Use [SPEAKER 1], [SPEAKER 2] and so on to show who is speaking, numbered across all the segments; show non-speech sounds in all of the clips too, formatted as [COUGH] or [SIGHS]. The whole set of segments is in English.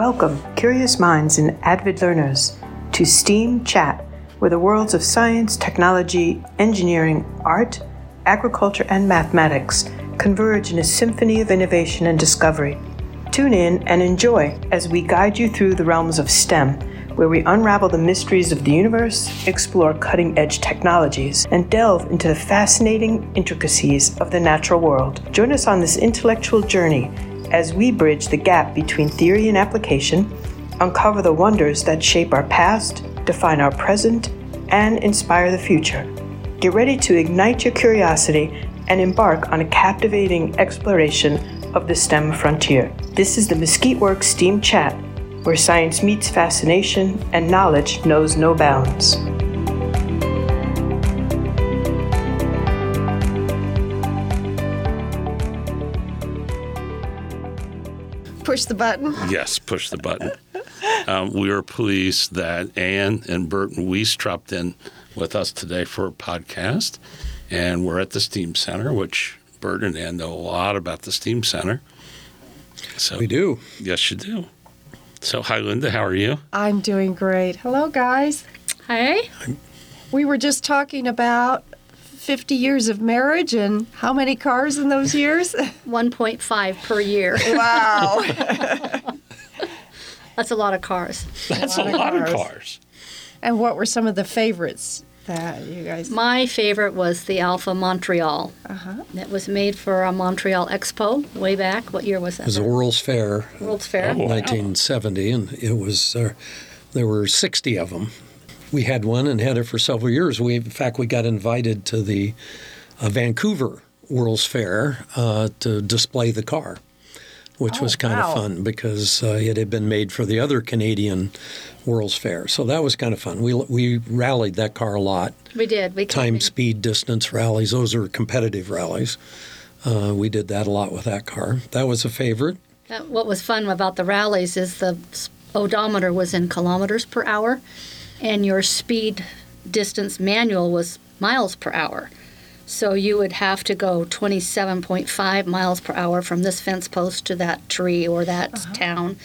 [SPEAKER 1] Welcome, curious minds and avid learners, to STEAM Chat, where the worlds of science, technology, engineering, art, agriculture, and mathematics converge in a symphony of innovation and discovery. Tune in and enjoy as we guide you through the realms of STEM, where we unravel the mysteries of the universe, explore cutting edge technologies, and delve into the fascinating intricacies of the natural world. Join us on this intellectual journey as we bridge the gap between theory and application, uncover the wonders that shape our past, define our present, and inspire the future. Get ready to ignite your curiosity and embark on a captivating exploration of the STEM frontier. This is the Mesquite Works STEAM Chat, where science meets fascination and knowledge knows no bounds.
[SPEAKER 2] Push the button.
[SPEAKER 3] Yes, push the button. Um, we are pleased that Ann and Burton Weast dropped in with us today for a podcast. And we're at the STEAM Center, which Burton and Ann know a lot about the STEAM Center. So
[SPEAKER 4] We do.
[SPEAKER 3] Yes, you do. So, hi, Linda. How are you?
[SPEAKER 2] I'm doing great. Hello, guys.
[SPEAKER 5] Hey,
[SPEAKER 2] We were just talking about 50 years of marriage and how many cars in those years? [LAUGHS]
[SPEAKER 5] 1.5 per year.
[SPEAKER 2] wow. [LAUGHS]
[SPEAKER 5] That's a lot of cars.
[SPEAKER 3] That's a
[SPEAKER 2] lot
[SPEAKER 3] lot,
[SPEAKER 2] of
[SPEAKER 3] of
[SPEAKER 2] cars.
[SPEAKER 3] cars.
[SPEAKER 2] and what were some of the favorites that you guys?
[SPEAKER 5] My favorite was the Alfa Montreal.
[SPEAKER 2] Uh-huh.
[SPEAKER 5] It was made for a Montreal Expo way back. What year was that?
[SPEAKER 4] It was a World's Fair,
[SPEAKER 5] World's Fair.
[SPEAKER 3] Oh. Wow.
[SPEAKER 4] 1970, and it was uh, there were 60 of them. We had one and had it for several years. We, in fact, we got invited to the uh, Vancouver World's Fair uh, to display the car, which
[SPEAKER 2] Oh,
[SPEAKER 4] was kind
[SPEAKER 2] wow.
[SPEAKER 4] of fun because uh, it had been made for the other Canadian World's Fair. So that was kind of fun. We we rallied that car a lot.
[SPEAKER 5] We did. We
[SPEAKER 4] Time,
[SPEAKER 5] in-
[SPEAKER 4] speed, distance rallies. Those are competitive rallies. Uh, we did that a lot with that car. That was a favorite.
[SPEAKER 5] What was fun about the rallies is the odometer was in kilometers per hour, and your speed distance manual was miles per hour. So you would have to go 27.5 miles per hour from this fence post to that tree or that town.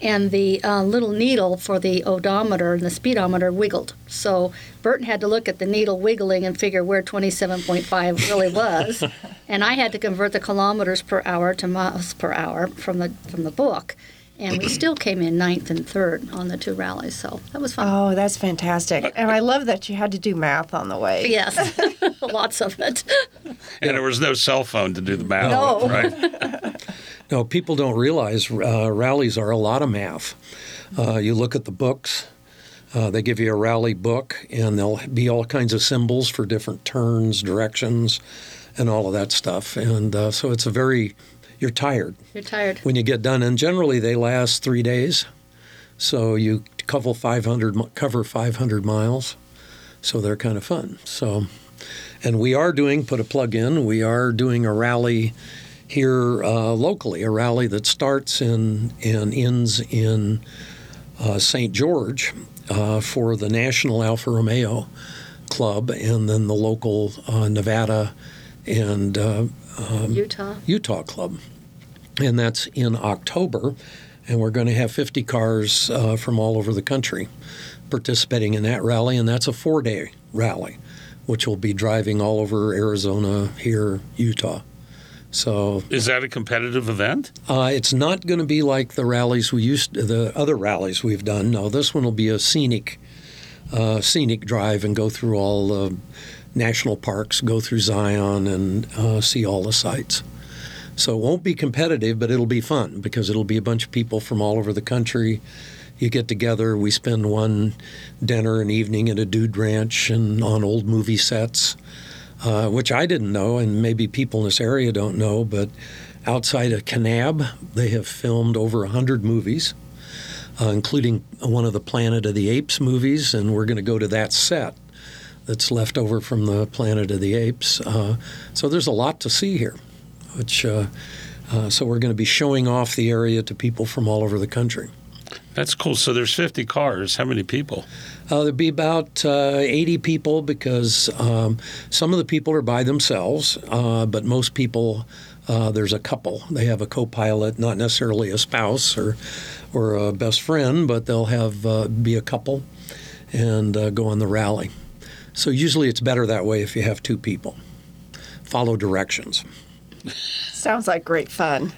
[SPEAKER 5] And the uh, little needle for the odometer and the speedometer wiggled. So Burton had to look at the needle wiggling and figure where 27.5 really was. [LAUGHS] and I had to convert the kilometers per hour to miles per hour from the from the book. And we still came in ninth and third on the two rallies. So that was fun.
[SPEAKER 2] Oh, that's fantastic. And I love that you had to do math on the way.
[SPEAKER 5] Yes, [LAUGHS] [LAUGHS] lots of it.
[SPEAKER 3] And there was no cell phone to do the math,
[SPEAKER 5] No.
[SPEAKER 3] right? [LAUGHS]
[SPEAKER 4] No, people don't realize uh, rallies are a lot of math. Uh, you look at the books, uh, they give you a rally book, and there'll be all kinds of symbols for different turns, directions, and all of that stuff. And uh, so it's a very, you're tired
[SPEAKER 5] You're tired.
[SPEAKER 4] when you get done. And generally, they last three days. So you cover 500, cover 500 miles. So they're kind of fun. So, and we are doing, put a plug in, we are doing a rally here uh, locally, a rally that starts in and ends in uh, St. George uh, for the National Alfa Romeo Club and then the local uh, Nevada and uh,
[SPEAKER 5] Utah.
[SPEAKER 4] Utah Club. And that's in October. And we're going to have 50 cars uh, from all over the country participating in that rally. And that's a four day rally, which will be driving all over Arizona, here, Utah. So
[SPEAKER 3] Is that a competitive event?
[SPEAKER 4] uh, it's not going to be like the rallies we used, the other rallies we've done. No, this one will be a scenic, uh, scenic drive and go through all the national parks, go through Zion, and uh, see all the sites. So it won't be competitive, but it'll be fun because it'll be a bunch of people from all over the country. You get together. We spend one dinner and evening at a dude ranch and on old movie sets uh, which I didn't know, and maybe people in this area don't know, but outside of Kanab, they have filmed over 100 movies, uh, including one of the Planet of the Apes movies, and we're going to go to that set that's left over from the Planet of the Apes. Uh, so there's a lot to see here, which. Uh, uh, so we're going to be showing off the area to people from all over the country.
[SPEAKER 3] That's cool. So there's 50 cars. How many people?
[SPEAKER 4] Uh, there'd be about uh, 80 people because um, some of the people are by themselves, uh, but most people uh, there's a couple. They have a co-pilot, not necessarily a spouse or or a best friend, but they'll have uh, be a couple and uh, go on the rally. So usually it's better that way if you have two people. Follow directions.
[SPEAKER 2] Sounds like great fun.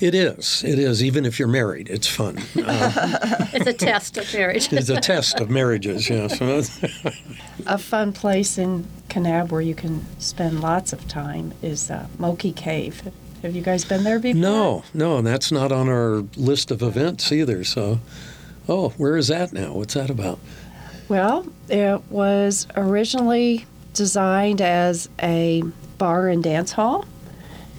[SPEAKER 4] It is. It is. Even if you're married, it's fun. Uh, [LAUGHS]
[SPEAKER 5] It's a test of marriage.
[SPEAKER 4] it's a test of marriages. Yes. [LAUGHS]
[SPEAKER 2] A fun place in Kanab where you can spend lots of time is uh, Moqui Cave. Have you guys been there before?
[SPEAKER 4] No, no, and that's not on our list of events either. So, oh, where is that now? What's that about?
[SPEAKER 2] Well, it was originally designed as a bar and dance hall.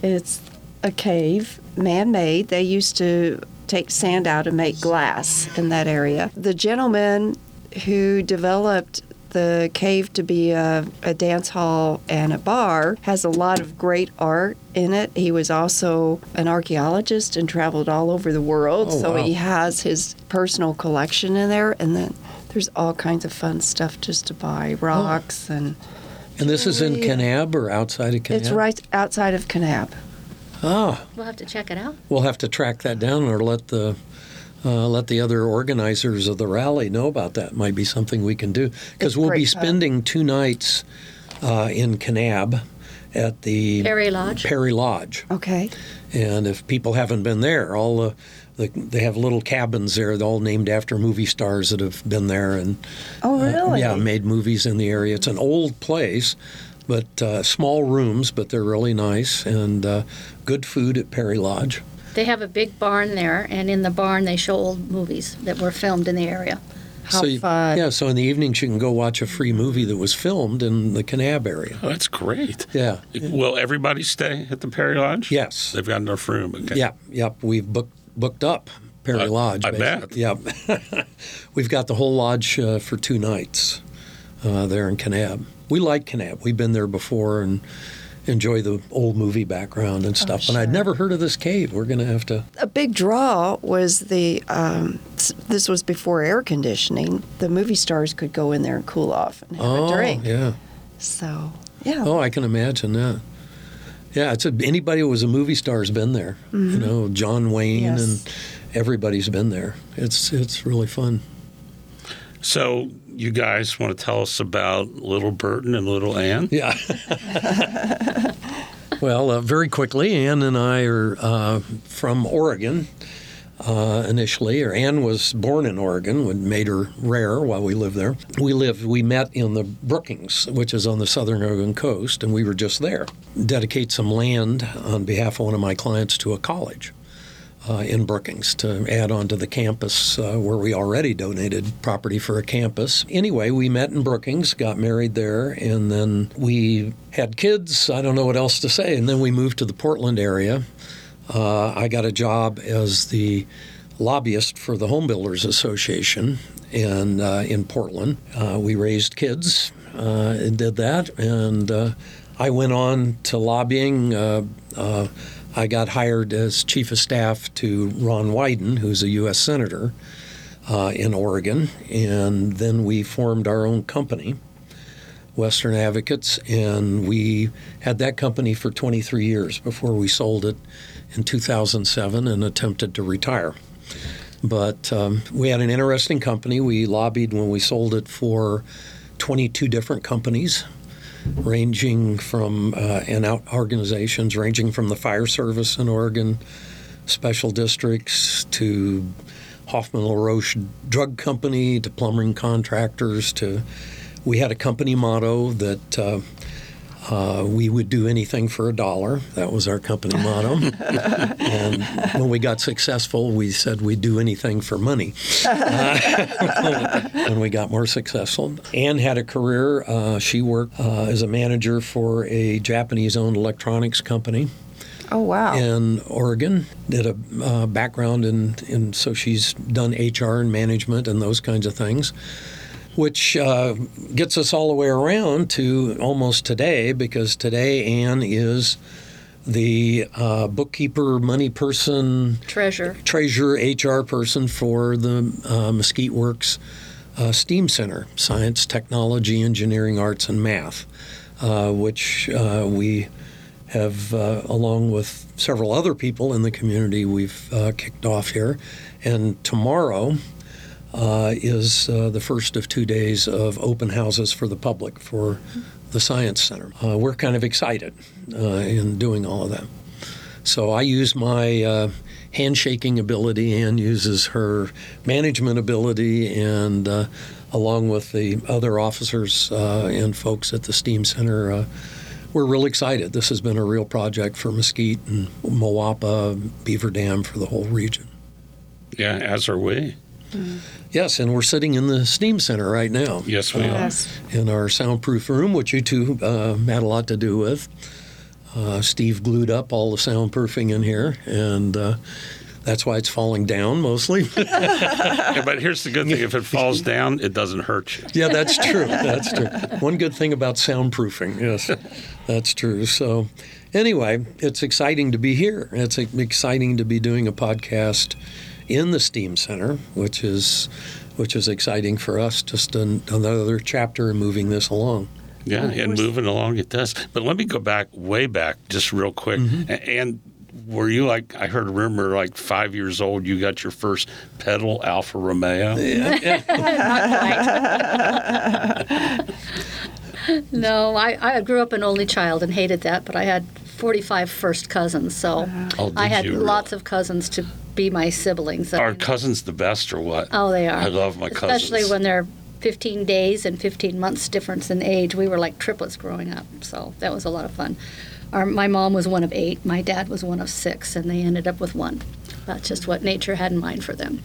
[SPEAKER 2] It's a cave, man made. They used to take sand out and make glass in that area. The gentleman who developed the cave to be a, a dance hall and a bar has a lot of great art in it. He was also an archaeologist and traveled all over the world,
[SPEAKER 4] Oh,
[SPEAKER 2] so
[SPEAKER 4] wow.
[SPEAKER 2] he has his personal collection in there. And then there's all kinds of fun stuff just to buy rocks and
[SPEAKER 4] And this is in
[SPEAKER 2] Jewelry.
[SPEAKER 4] Kanab or outside of Kanab?
[SPEAKER 2] it's right outside of Kanab.
[SPEAKER 4] Ah,
[SPEAKER 5] We'll have to check it out.
[SPEAKER 4] we'll have to track that down or let the uh, let the other organizers of the rally know about that. Might be something we can do because we'll be
[SPEAKER 2] great fun.
[SPEAKER 4] spending two nights uh, in Kanab at the
[SPEAKER 5] Parry Lodge.
[SPEAKER 4] Parry Lodge.
[SPEAKER 2] Okay.
[SPEAKER 4] And if people haven't been there, all the, the they have little cabins there, all named after movie stars that have been there and
[SPEAKER 2] Oh,
[SPEAKER 4] uh,
[SPEAKER 2] really?
[SPEAKER 4] yeah, made movies in the area. It's an old place, but uh, small rooms, but they're really nice and uh, good food at Parry Lodge.
[SPEAKER 5] They have a big barn there, and in the barn they show old movies that were filmed in the area.
[SPEAKER 2] How
[SPEAKER 4] so you-
[SPEAKER 2] fun.
[SPEAKER 4] Yeah, so in the evenings you can go watch a free movie that was filmed in the Kanab area.
[SPEAKER 3] Oh, that's great.
[SPEAKER 4] Yeah.
[SPEAKER 3] Will everybody stay at the Parry Lodge?
[SPEAKER 4] Yes.
[SPEAKER 3] They've got enough room. Okay.
[SPEAKER 4] Yep, yep. We've booked booked up Parry
[SPEAKER 3] I-
[SPEAKER 4] Lodge.
[SPEAKER 3] I
[SPEAKER 4] basically.
[SPEAKER 3] bet.
[SPEAKER 4] Yeah. [LAUGHS] We've got the whole lodge uh, for two nights uh, there in Kanab. We like Kanab. We've been there before and enjoy the old movie background and stuff. And I'd never heard of this cave. We're going to have to.
[SPEAKER 2] a big draw was the um, this was before air conditioning. The movie stars could go in there and cool off and have
[SPEAKER 4] oh,
[SPEAKER 2] a drink.
[SPEAKER 4] yeah.
[SPEAKER 2] So yeah,
[SPEAKER 4] Oh, I can imagine that. Yeah, it's a, anybody who was a movie star has been there. You know, John Wayne
[SPEAKER 2] Yes.
[SPEAKER 4] and everybody's been there. It's it's really fun.
[SPEAKER 3] So you guys want to tell us about Little Burton and Little Ann?
[SPEAKER 4] Yeah. [LAUGHS] well, uh, very quickly, Ann and I are uh, from Oregon uh, initially. Or Ann was born in Oregon, which made her rare while we lived there. We lived, we met in the Brookings, which is on the southern Oregon coast, and we were just there. Dedicate some land on behalf of one of my clients to a college uh, in Brookings to add on to the campus uh, where we already donated property for a campus. Anyway, we met in Brookings, got married there, and then we had kids. I don't know what else to say. And then we moved to the Portland area. Uh, I got a job as the lobbyist for the Home Builders Association in, uh, in Portland. Uh, we raised kids uh, and did that. And I went on to lobbying. I got hired as chief of staff to Ron Wyden, who's a U.S. Senator uh, in Oregon. And then we formed our own company. Western Advocates, and we had that company for 23 years before we sold it in 2007 and attempted to retire. But um, we had an interesting company. We lobbied when we sold it for 22 different companies, ranging from uh, and out organizations ranging from the fire service in Oregon, special districts to Hoffman LaRoche Drug Company to plumbing contractors to we had a company motto that uh, uh, we would do anything for a dollar. That was our company motto. [LAUGHS] and when we got successful, we said we'd do anything for money. Uh, [LAUGHS] when we got more successful, Ann had a career. Uh, she worked uh, as a manager for a Japanese-owned electronics company
[SPEAKER 2] oh wow,
[SPEAKER 4] in Oregon. Did a uh, background in, in so she's done HR and management and those kinds of things, which uh, gets us all the way around to almost today because today Ann is the uh, bookkeeper, money person,
[SPEAKER 5] Treasure.
[SPEAKER 4] treasurer, HR person for the uh, Mesquite Works uh, STEAM Center, Science, Technology, Engineering, Arts, and Math, uh, which uh, we have, uh, along with several other people in the community, we've uh, kicked off here. And tomorrow uh, is uh, the first of two days of open houses for the public for the Science Center. Uh, we're kind of excited uh, in doing all of that. So I use my uh, handshaking ability. Ann uses her management ability, and uh, along with the other officers uh, and folks at the STEAM Center, uh, we're real excited. This has been a real project for Mesquite and Moapa, Beaver Dam, for the whole region.
[SPEAKER 3] Yeah, as are we.
[SPEAKER 4] Yes, and we're sitting in the STEAM Center right now.
[SPEAKER 3] Yes, we are.
[SPEAKER 2] Yes.
[SPEAKER 4] in our soundproof room, which you two uh, had a lot to do with. Uh, Steve glued up all the soundproofing in here, and uh, that's why it's falling down mostly. [LAUGHS]
[SPEAKER 3] Yeah, but here's the good thing: if it falls down, it doesn't hurt you.
[SPEAKER 4] yeah, that's true. That's true. One good thing about soundproofing, yes, that's true. So, anyway, it's exciting to be here. It's exciting to be doing a podcast in the STEAM Center, which is which is exciting for us. Just an, another chapter in moving this along.
[SPEAKER 3] Yeah, oh, and moving along it does. But let me go back, way back, just real quick. Mm-hmm. A- And were you like? I heard a rumor, like five years old, you got your first pedal Alfa Romeo. [LAUGHS] [LAUGHS]
[SPEAKER 5] No, I, I grew up an only child and hated that, but I had 45 first cousins, so
[SPEAKER 3] Oh,
[SPEAKER 5] I had
[SPEAKER 3] you
[SPEAKER 5] lots of cousins to be my siblings.
[SPEAKER 3] Are cousins the best or what?
[SPEAKER 5] Oh, they are.
[SPEAKER 3] I love my cousins.
[SPEAKER 5] Especially when they're 15 days and 15 months difference in age. We were like triplets growing up, so that was a lot of fun. Our, my mom was one of eight, my dad was one of six, and they ended up with one. That's just what nature had in mind for them.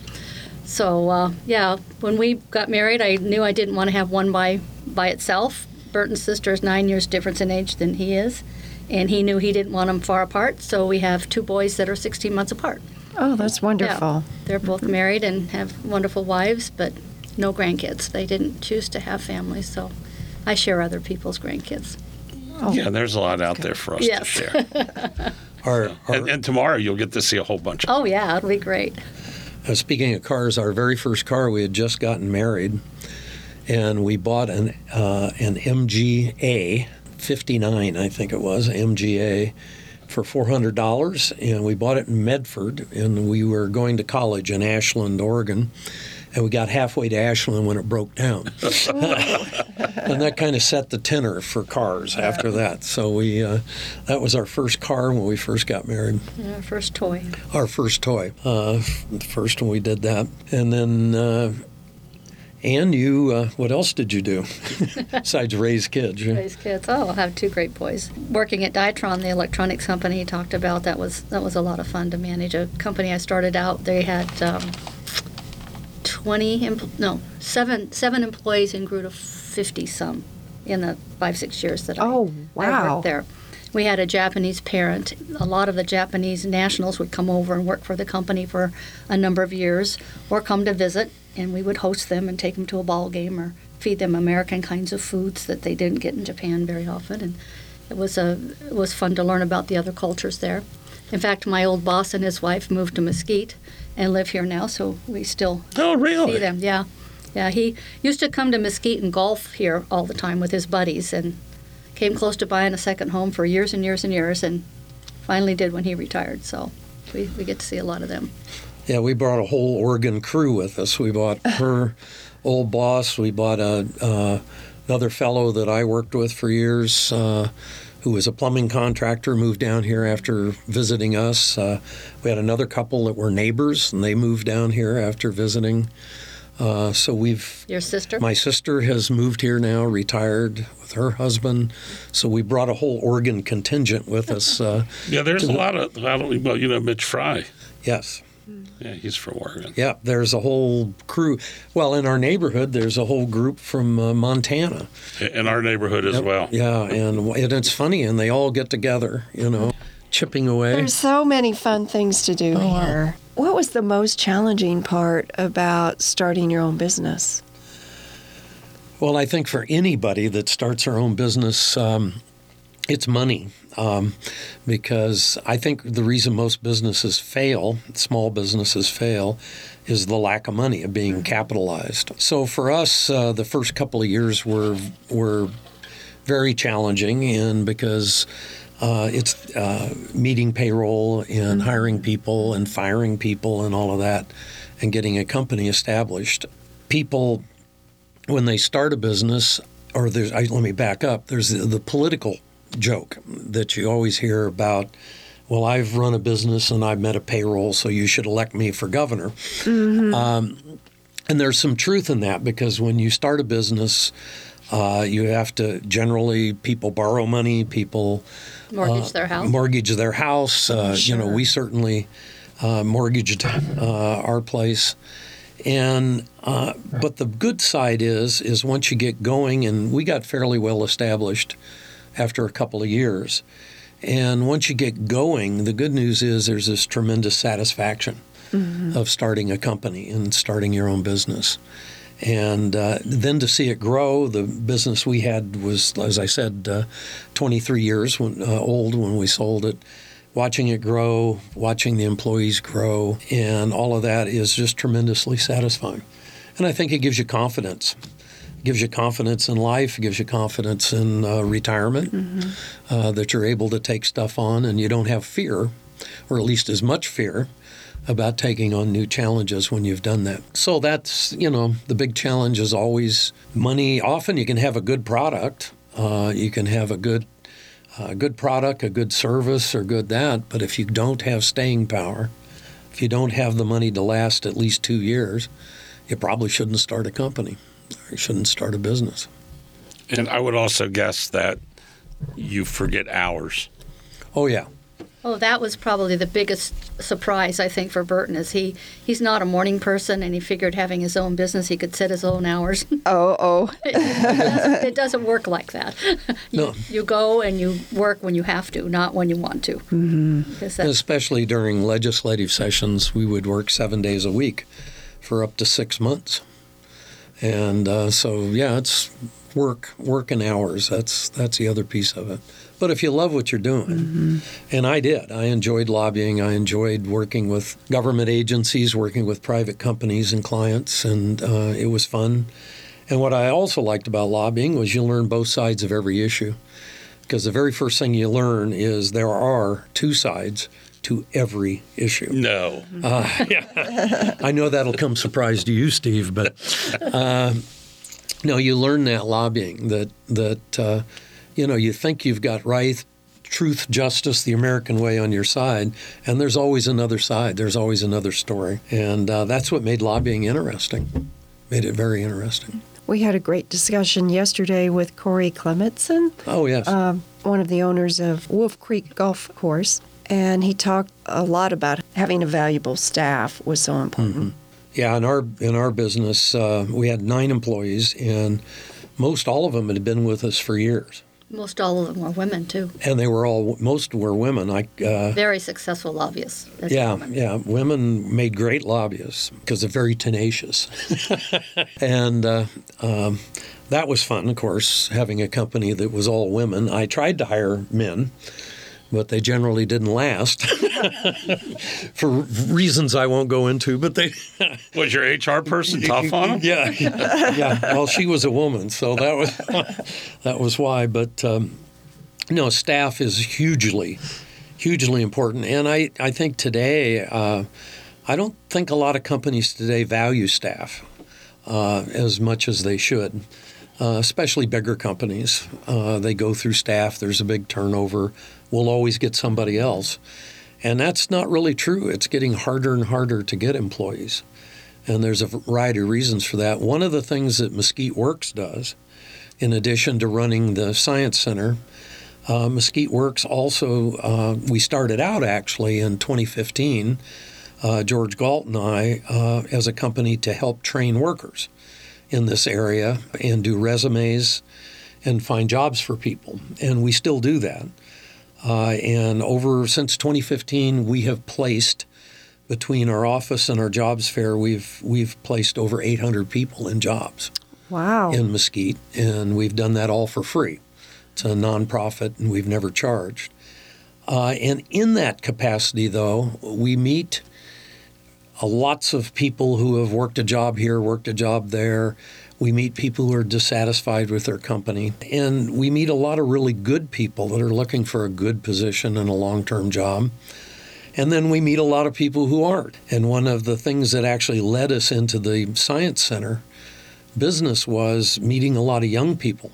[SPEAKER 5] So uh, yeah, when we got married, I knew I didn't want to have one by by itself. Burton's sister is nine years difference in age than he is, and he knew he didn't want them far apart. So we have two boys that are 16 months apart.
[SPEAKER 2] Oh, that's wonderful.
[SPEAKER 5] They're both married and have wonderful wives, but no grandkids. They didn't choose to have families, so I share other people's grandkids. Oh.
[SPEAKER 3] yeah, there's a lot out there for us to
[SPEAKER 5] Yes.
[SPEAKER 3] share. [LAUGHS]
[SPEAKER 4] Our, our,
[SPEAKER 3] and, and tomorrow you'll get to see a whole bunch. of
[SPEAKER 5] Oh yeah, it'll be great.
[SPEAKER 4] Uh, speaking of cars, our very first car, we had just gotten married, and we bought an uh, an MGA 59, I think it was MGA, for four hundred dollars, and we bought it in Medford, and we were going to college in Ashland, Oregon. And we got halfway to Ashland when it broke down, and that kind of set the tenor for cars after that. So we, uh, that was our first car when we first got married
[SPEAKER 5] Yeah, first toy.
[SPEAKER 4] our first toy. Uh, the first one we did that, and then. Uh, and you, uh, what else did you do [LAUGHS] besides raise kids? you-
[SPEAKER 5] Raise kids. Oh, I have two great boys. Working at Dytron, the electronics company, he talked about that was that was a lot of fun to manage. A company I started out, they had um, twenty, empl- no, seven seven employees and grew to fifty some in the five six years that I,
[SPEAKER 2] Oh,
[SPEAKER 5] I
[SPEAKER 2] wow.
[SPEAKER 5] worked there. We had a Japanese parent. A lot of the Japanese nationals would come over and work for the company for a number of years, or come to visit, and we would host them and take them to a ball game or feed them American kinds of foods that they didn't get in Japan very often. And it was a it was fun to learn about the other cultures there. In fact, my old boss and his wife moved to Mesquite and live here now, so we still
[SPEAKER 3] Oh, really?
[SPEAKER 5] see them. Yeah, yeah. He used to come to Mesquite and golf here all the time with his buddies, and came close to buying a second home for years and years and years, and finally did when he retired. So we, we get to see a lot of them.
[SPEAKER 4] Yeah, we brought a whole Oregon crew with us. We bought [SIGHS] her old boss. We bought a, uh, another fellow that I worked with for years, uh, who was a plumbing contractor, moved down here after visiting us. Uh, we had another couple that were neighbors, and they moved down here after visiting. Uh, so we've
[SPEAKER 5] Your sister?
[SPEAKER 4] my sister has moved here now, retired with her husband. So we brought a whole Oregon contingent with us. Uh,
[SPEAKER 3] Yeah, there's a lot of, a lot of well, you know, Mitch Fry.
[SPEAKER 4] yes.
[SPEAKER 3] Yeah, he's from Oregon.
[SPEAKER 4] Yeah, there's a whole crew. Well, in our neighborhood, there's a whole group from uh, Montana.
[SPEAKER 3] In our neighborhood as well.
[SPEAKER 4] Yeah, and, and it's funny, and they all get together, you know, chipping away.
[SPEAKER 2] There's so many fun things to do here. What was the most challenging part about starting your own business?
[SPEAKER 4] Well, I think for anybody that starts their own business, um, it's money. Um, because I think the reason most businesses fail, small businesses fail, is the lack of money of being capitalized. So for us, uh, the first couple of years were were very challenging, and because Uh, it's uh, meeting payroll and hiring people and firing people and all of that and getting a company established. People, when they start a business, or there's, I, let me back up, there's the, the political joke that you always hear about. Well, I've run a business and I've met a payroll, so you should elect me for governor. Um, and there's some truth in that because when you start a business, uh, you have to generally people borrow money, people
[SPEAKER 5] Mortgage their house.
[SPEAKER 4] mortgage their house. Uh, You know, we certainly uh, mortgaged uh, our place. And uh, but the good side is is once you get going, and we got fairly well established after a couple of years. And once you get going, the good news is there's this tremendous satisfaction of starting a company and starting your own business. And uh, then to see it grow, the business we had was, as I said, uh, 23 years when, uh, old when we sold it. Watching it grow, watching the employees grow, and all of that is just tremendously satisfying. And I think it gives you confidence. Gives you confidence in life, gives you confidence in uh, retirement, uh, that you're able to take stuff on and you don't have fear, or at least as much fear, about taking on new challenges when you've done that. So that's, you know, the big challenge is always money. Often you can have a good product, uh, you can have a good, uh, good product, a good service, or good that. But if you don't have staying power, if you don't have the money to last at least two years, you probably shouldn't start a company or you shouldn't start a business.
[SPEAKER 3] And I would also guess that you forget hours.
[SPEAKER 4] Oh, yeah.
[SPEAKER 5] Oh, that was probably the biggest surprise I think for Burton is he he's not a morning person and he figured having his own business he could set his own hours. [LAUGHS]
[SPEAKER 2] Oh, oh.
[SPEAKER 5] it doesn't work like that. [LAUGHS] You,
[SPEAKER 4] No.
[SPEAKER 5] you go and you work when you have to, not when you want to. Mm-hmm.
[SPEAKER 4] Especially during legislative sessions, we would work seven days a week for up to six months. And uh, so, yeah, it's work, work and hours. That's that's the other piece of it. But if you love what you're doing, and I did, I enjoyed lobbying. I enjoyed working with government agencies, working with private companies and clients, and uh, it was fun. And what I also liked about lobbying was you learn both sides of every issue. Because the very first thing you learn is there are two sides to every issue.
[SPEAKER 3] No. [LAUGHS]
[SPEAKER 4] I know that'll come surprise to you, Steve, but uh, no, you learn that lobbying that that uh, you know you think you've got right, truth, justice, the American way on your side, and there's always another side. There's always another story, and uh, that's what made lobbying interesting. Made it very interesting.
[SPEAKER 2] We had a great discussion yesterday with Corey Clementson,
[SPEAKER 4] Oh yes,
[SPEAKER 2] um, one of the owners of Wolf Creek Golf Course, and he talked a lot about having a valuable staff was so important.
[SPEAKER 4] Yeah, in our in our business, uh, we had nine employees, and most all of them had been with us for years,
[SPEAKER 5] most all of them were women too.
[SPEAKER 4] and they were all most were women. I uh,
[SPEAKER 5] Very successful lobbyists. as
[SPEAKER 4] yeah,
[SPEAKER 5] women.
[SPEAKER 4] yeah, women made great lobbyists because they're very tenacious, [LAUGHS] and uh, um, that was fun. Of course, having a company that was all women. I tried to hire men. But they generally didn't last [LAUGHS] for reasons I won't go into. But they, [LAUGHS]
[SPEAKER 3] Was your HR person [LAUGHS] tough on them.
[SPEAKER 4] yeah, yeah. Well, she was a woman, so that was that was why. But um, no, staff is hugely, hugely important, and I I think today uh, I don't think a lot of companies today value staff uh, as much as they should. Uh, especially bigger companies, uh, they go through staff. There's a big turnover. We'll always get somebody else, and that's not really true. It's getting harder and harder to get employees. And there's a variety of reasons for that. One of the things that Mesquite Works does, in addition to running the Science Center, uh, Mesquite Works also, uh, we started out actually in 2015, uh, George Gault and I, uh, as a company to help train workers in this area and do resumes and find jobs for people. And we still do that. Uh, and over since 2015, we have placed between our office and our jobs fair, we've we've placed over 800 people in jobs
[SPEAKER 2] Wow.
[SPEAKER 4] in Mesquite, and we've done that all for free. It's a nonprofit, and we've never charged. Uh, and in that capacity, though, we meet lots of people who have worked a job here, worked a job there. We meet people who are dissatisfied with their company. And we meet a lot of really good people that are looking for a good position and a long term job. And then we meet a lot of people who aren't. And one of the things that actually led us into the Science Center business was meeting a lot of young people.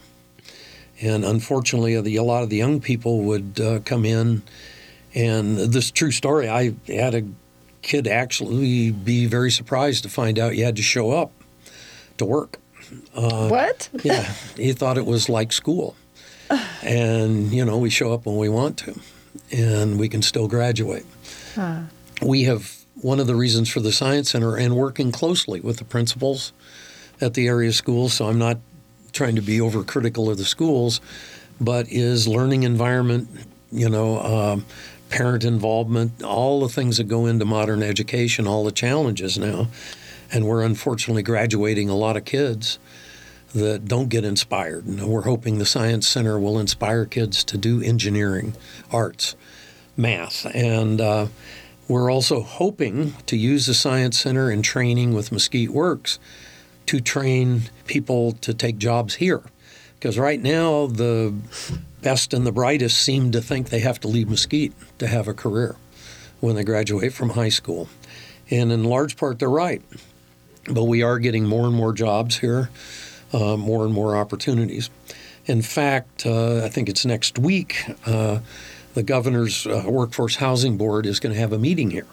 [SPEAKER 4] And unfortunately, a lot of the young people would uh, come in. And this true story, I had a kid actually be very surprised to find out you had to show up to work.
[SPEAKER 2] Uh, what?
[SPEAKER 4] yeah, he thought it was like school. [SIGHS] And, you know, we show up when we want to, and we can still graduate. Huh. We have one of the reasons for the Science Center and working closely with the principals at the area schools. So I'm not trying to be overcritical of the schools, but is learning environment, you know, um, parent involvement, all the things that go into modern education, all the challenges now. And we're unfortunately graduating a lot of kids that don't get inspired. And we're hoping the Science Center will inspire kids to do engineering, arts, math. And uh, we're also hoping to use the Science Center in training with Mesquite Works to train people to take jobs here. Because right now, the best and the brightest seem to think they have to leave Mesquite to have a career when they graduate from high school. And in large part, they're right. But we are getting more and more jobs here, uh, more and more opportunities. In fact, uh, I think it's next week, uh, the governor's uh, workforce housing board is going to have a meeting here.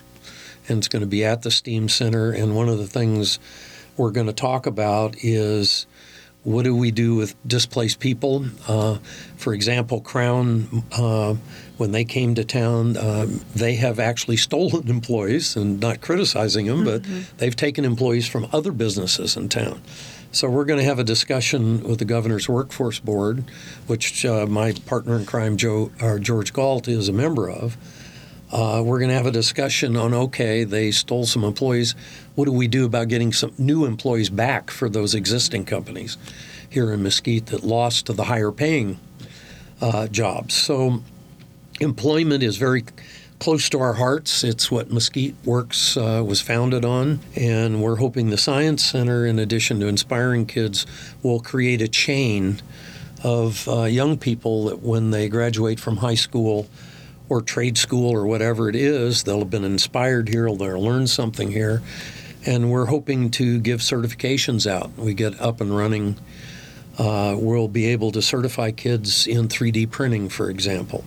[SPEAKER 4] And it's going to be at the STEAM Center. And one of the things we're going to talk about is what do we do with displaced people? Uh, for example, Crown, uh, when they came to town, uh, they have actually stolen [LAUGHS] employees, and not criticizing them, but mm-hmm. they've taken employees from other businesses in town. So we're going to have a discussion with the governor's workforce board, which uh, my partner in crime, Joe or George Gault, is a member of. Uh, we're going to have a discussion on okay, they stole some employees. What do we do about getting some new employees back for those existing companies here in Mesquite that lost to the higher paying uh, jobs? So, employment is very close to our hearts. It's what Mesquite Works uh, was founded on, and we're hoping the Science Center, in addition to inspiring kids, will create a chain of uh, young people that when they graduate from high school or trade school or whatever it is. They'll have been inspired here, they'll learn something here. And we're hoping to give certifications out. We get up and running. Uh, we'll be able to certify kids in 3D printing, for example,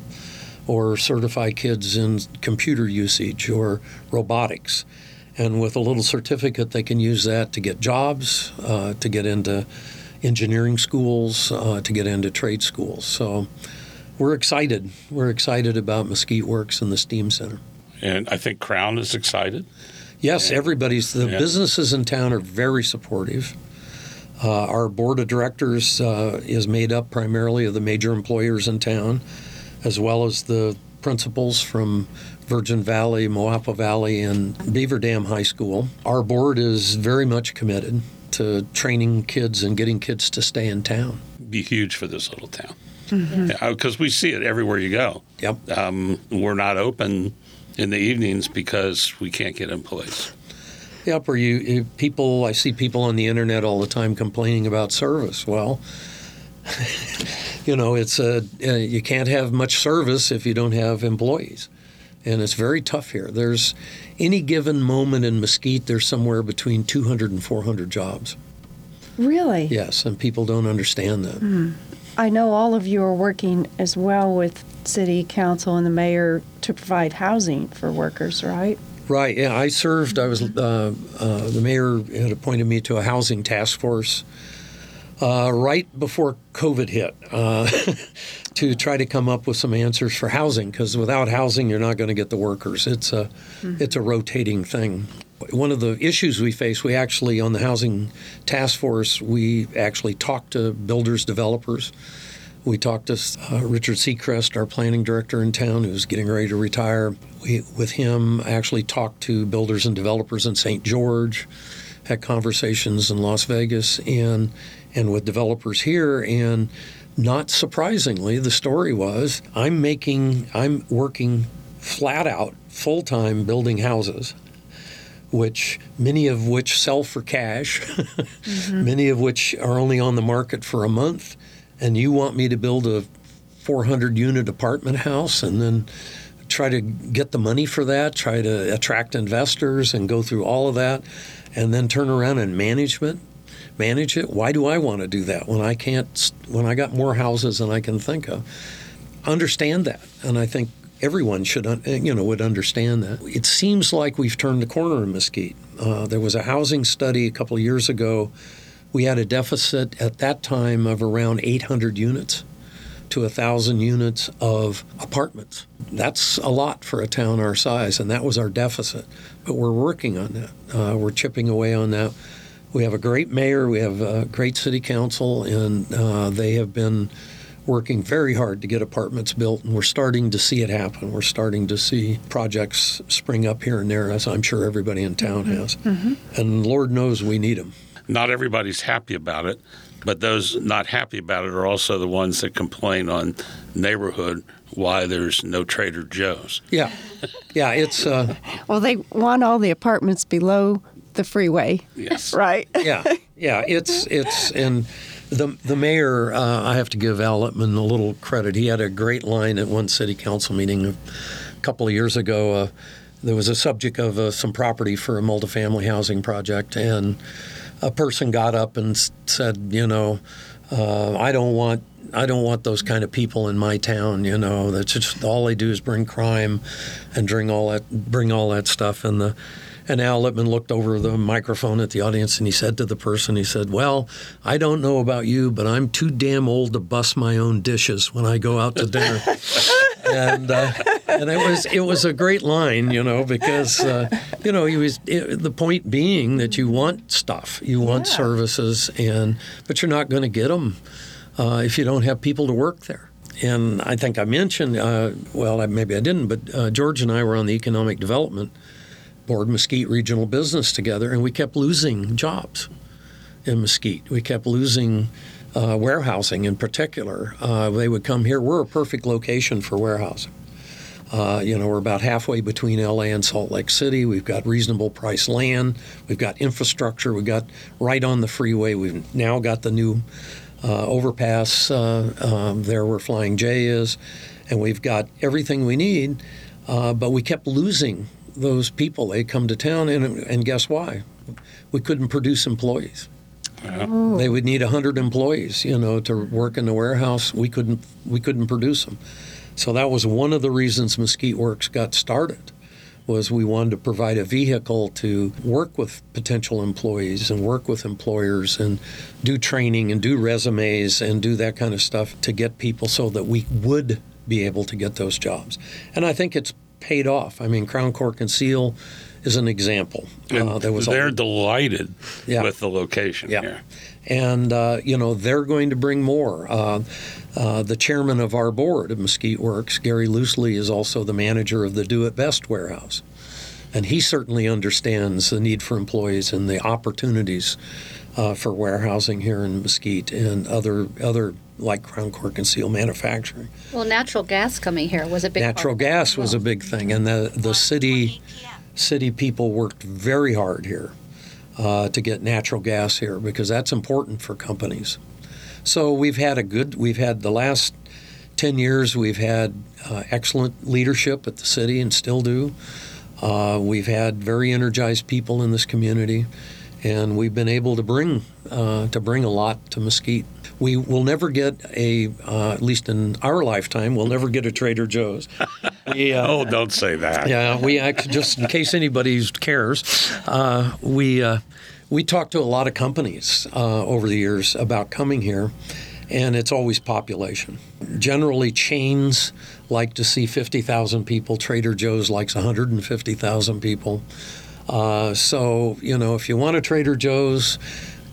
[SPEAKER 4] or certify kids in computer usage or robotics. And with a little certificate, they can use that to get jobs, uh, to get into engineering schools, uh, to get into trade schools. So we're excited. We're excited about Mesquite Works and the STEAM Center.
[SPEAKER 3] And I think Crown is excited.
[SPEAKER 4] Yes, and, everybody's. The yeah. businesses in town are very supportive. Uh, our board of directors uh, is made up primarily of the major employers in town, as well as the principals from Virgin Valley, Moapa Valley, and Beaver Dam High School. Our board is very much committed to training kids and getting kids to stay in town.
[SPEAKER 3] Be huge for this little town because mm-hmm. we see it everywhere you go.
[SPEAKER 4] Yep.
[SPEAKER 3] Um, we're not open in the evenings because we can't get employees.
[SPEAKER 4] Yep. Or you, you people. I see people on the internet all the time complaining about service. Well. [LAUGHS] you know, it's a uh, you can't have much service if you don't have employees, and it's very tough here. There's any given moment in Mesquite, there's somewhere between 200 and 400 jobs.
[SPEAKER 2] Really?
[SPEAKER 4] Yes, and people don't understand that.
[SPEAKER 2] Mm. I know all of you are working as well with city council and the mayor to provide housing for workers, right?
[SPEAKER 4] Right. Yeah, I served. I was uh, uh, the mayor had appointed me to a housing task force uh, right before COVID hit uh, [LAUGHS] to try to come up with some answers for housing. Because without housing, you're not going to get the workers. It's a mm-hmm. it's a rotating thing one of the issues we face, we actually, on the housing task force, we actually talked to builders, developers. We talked to uh, Richard Secrist, our planning director in town, who's getting ready to retire. We, with him, I actually talked to builders and developers in St. George, had conversations in Las Vegas, and and with developers here. And not surprisingly, the story was I'm making, I'm working flat out, full time building houses which many of which sell for cash, [LAUGHS] mm-hmm. many of which are only on the market for a month, and you want me to build a 400 unit apartment house and then try to get the money for that, try to attract investors and go through all of that, and then turn around and management manage it. Why do I want to do that when I can't? When I got more houses than I can think of, understand that, and I think everyone should, you know, would understand that. It seems like we've turned the corner in Mesquite. Uh, there was a housing study a couple of years ago. We had a deficit at that time of around 800 units to 1,000 units of apartments. That's a lot for a town our size, and that was our deficit. But we're working on that. Uh, we're chipping away on that. We have a great mayor, we have a great city council, and uh, they have been working very hard to get apartments built, and we're starting to see it happen. We're starting to see projects spring up here and there, as I'm sure everybody in town has. And Lord knows we need them.
[SPEAKER 3] Not everybody's happy about it, but those not happy about it are also the ones that complain on neighborhood why there's no Trader Joe's.
[SPEAKER 4] Yeah, yeah, it's uh, [LAUGHS]
[SPEAKER 2] Well, they want all the apartments below the freeway,
[SPEAKER 3] Yes. [LAUGHS]
[SPEAKER 2] right?
[SPEAKER 4] yeah, yeah. It's it's and the the mayor. Uh, I have to give Al Litman a little credit. He had a great line at one city council meeting a couple of years ago. Uh, there was a subject of uh, some property for a multifamily housing project, and a person got up and said, you know, uh, I don't want. I don't want those kind of people in my town. You know, that's just all they do is bring crime, and bring all that bring all that stuff. And the and Al Litman looked over the microphone at the audience and he said to the person, he said, "Well, I don't know about you, but I'm too damn old to bust my own dishes when I go out to dinner." [LAUGHS] and uh, and it was it was a great line, you know, because uh, you know he was it, the point being that you want stuff, you want
[SPEAKER 2] Yeah.
[SPEAKER 4] services, and but you're not going to get them uh, if you don't have people to work there. And I think I mentioned, uh, well, maybe I didn't, but uh, George and I were on the economic development board, Mesquite Regional Business, together, and we kept losing jobs in Mesquite. We kept losing uh, warehousing in particular. Uh, they would come here. We're a perfect location for warehousing. Uh, you know, we're about halfway between LA and Salt Lake City. We've got reasonable price land. We've got infrastructure. We've got right on the freeway. We've now got the new uh, overpass uh, um, there where Flying J is, and we've got everything we need. Uh, but we kept losing those people. They come to town, and, and guess why? We couldn't produce employees. They would need 100 employees, you know, to work in the warehouse. We couldn't we couldn't produce them. So that was one of the reasons Mesquite Works got started. Was we wanted to provide a vehicle to work with potential employees and work with employers and do training and do resumes and do that kind of stuff to get people so that we would be able to get those jobs. And I think it's paid off. I mean, Crown Cork and Seal is an example. Uh, there was
[SPEAKER 3] they're delighted
[SPEAKER 4] Yeah.
[SPEAKER 3] with the location
[SPEAKER 4] yeah.
[SPEAKER 3] here.
[SPEAKER 4] And, uh, you know, they're going to bring more. Uh, uh, the chairman of our board of Mesquite Works, Gary Loosely, is also the manager of the Do It Best warehouse. And he certainly understands the need for employees and the opportunities uh, for warehousing here in Mesquite and other, other like Crown Cork and Seal manufacturing.
[SPEAKER 5] Well, natural gas coming here was a big
[SPEAKER 4] Natural gas was a big thing, and the, the city city people worked very hard here uh, to get natural gas here because that's important for companies. So we've had a good. We've had the last ten years. We've had uh, excellent leadership at the city and still do. Uh, we've had very energized people in this community, and we've been able to bring uh, to bring a lot to Mesquite. We will never get a, uh, at least in our lifetime, we'll never get a Trader Joe's. [LAUGHS] We, uh,
[SPEAKER 3] Oh, don't say that.
[SPEAKER 4] yeah, we act, just in case anybody cares, uh, we uh, we talked to a lot of companies uh, over the years about coming here, and it's always population. Generally, chains like to see 50,000 people. Trader Joe's likes 150,000 people. Uh, so you know, if you want a Trader Joe's,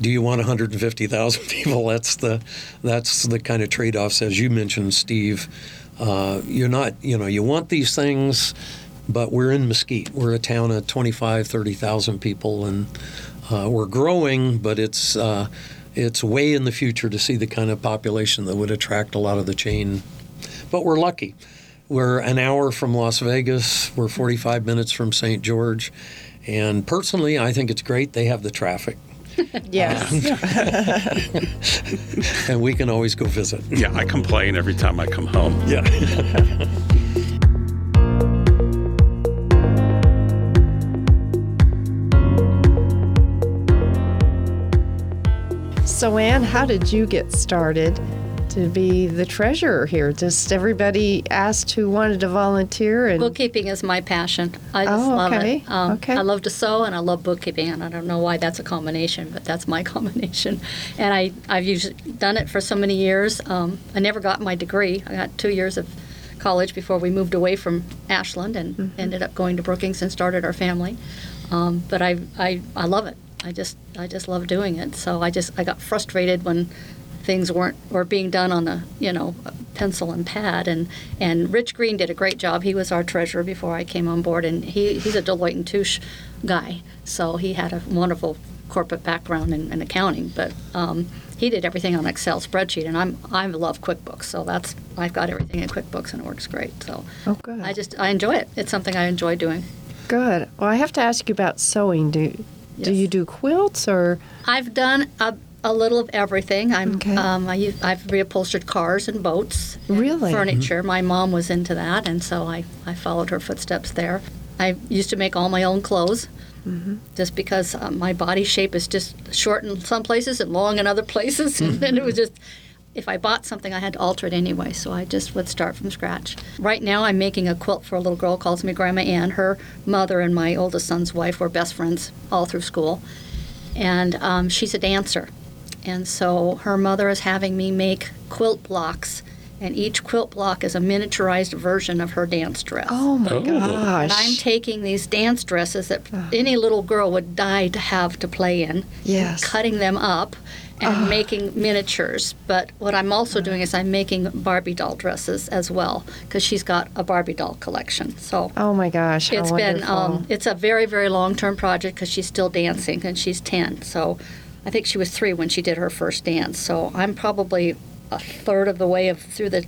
[SPEAKER 4] do you want 150,000 [LAUGHS] people? That's the that's the kind of trade-offs, as you mentioned, Steve. Uh, you're not, you know, you want these things, but we're in Mesquite. We're a town of 25, 30,000 people, and uh, we're growing, but it's uh, it's way in the future to see the kind of population that would attract a lot of the chain. But we're lucky. We're an hour from Las Vegas. We're 45 minutes from St. George, And personally, I think it's great they have the traffic, [LAUGHS]
[SPEAKER 2] Yes.
[SPEAKER 4] Um, [LAUGHS] and we can always go visit.
[SPEAKER 3] Yeah, I complain every time I come home.
[SPEAKER 4] Yeah.
[SPEAKER 2] so, Ann, how did you get started to be the treasurer here? Just everybody asked who wanted to volunteer, and
[SPEAKER 5] Bookkeeping is my passion. I just
[SPEAKER 2] Oh,
[SPEAKER 5] love it. Um,
[SPEAKER 2] Okay.
[SPEAKER 5] I love to sew and I love bookkeeping, and I don't know why that's a combination, but that's my [LAUGHS] combination. And I, I've usually done it for so many years. Um, I never got my degree. I got two years of college before we moved away from Ashland and
[SPEAKER 2] Mm-hmm.
[SPEAKER 5] ended up going to Brookings and started our family. Um, but I, I, I love it. I just, I just love doing it. So I just, I got frustrated when things weren't were being done on a you know pencil and pad. And and Rich Green did a great job. He was our treasurer before I came on board. And he, he's a Deloitte and Touche guy. So he had a wonderful corporate background in, in accounting. But um, he did everything on Excel spreadsheet. And I'm I love QuickBooks. So that's I've got everything in QuickBooks and it works great. So
[SPEAKER 2] oh, good.
[SPEAKER 5] I just I enjoy it. It's something I enjoy doing.
[SPEAKER 2] Good. Well, I have to ask you about sewing. Do do you do quilts or?
[SPEAKER 5] I've done a, a little of everything. I'm
[SPEAKER 2] okay.
[SPEAKER 5] um, I, I've reupholstered cars and boats, and
[SPEAKER 2] Really?
[SPEAKER 5] furniture. My mom was into that, and so I, I followed her footsteps there. I used to make all my own clothes, just because um, my body shape is just short in some places and long in other [LAUGHS] places, and it was just. If I bought something, I had to alter it anyway, so I just would start from scratch. Right now, I'm making a quilt for a little girl, calls me Grandma Ann. Her mother and my oldest son's wife were best friends all through school and um, she's a dancer. And so her mother is having me make quilt blocks, and each quilt block is a miniaturized version of her dance dress.
[SPEAKER 2] Oh my
[SPEAKER 3] Oh.
[SPEAKER 2] gosh!
[SPEAKER 5] And I'm taking these dance dresses that any little girl would die to have to play in,
[SPEAKER 2] Yes.
[SPEAKER 5] cutting them up and making miniatures. But what I'm also doing is I'm making Barbie doll dresses as well because she's got a Barbie doll collection. So
[SPEAKER 2] oh my gosh! How
[SPEAKER 5] it's been um, it's a very very long term project because she's still dancing and she's 10 so i think she was three when she did her first dance so i'm probably a third of the way of through the,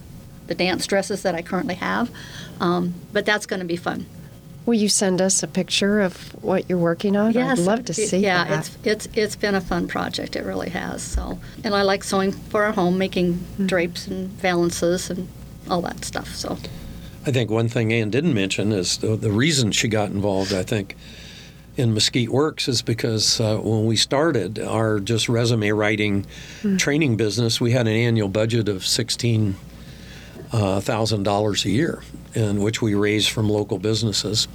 [SPEAKER 5] the dance dresses that i currently have um, but that's going to be fun
[SPEAKER 2] Will you send us a picture of what you're working on? I'd love to
[SPEAKER 5] it-
[SPEAKER 2] see
[SPEAKER 5] yeah
[SPEAKER 2] that.
[SPEAKER 5] it's it's it's been a fun project it really has so and i like sewing for our home making
[SPEAKER 2] Mm-hmm.
[SPEAKER 5] drapes and valances and all that stuff so
[SPEAKER 4] I think one thing Ann didn't mention is the, the reason she got involved, I think, in Mesquite Works is because uh, when we started our just resume writing training business, we had an annual budget of sixteen uh, thousand dollars a year, in which we raised from local businesses.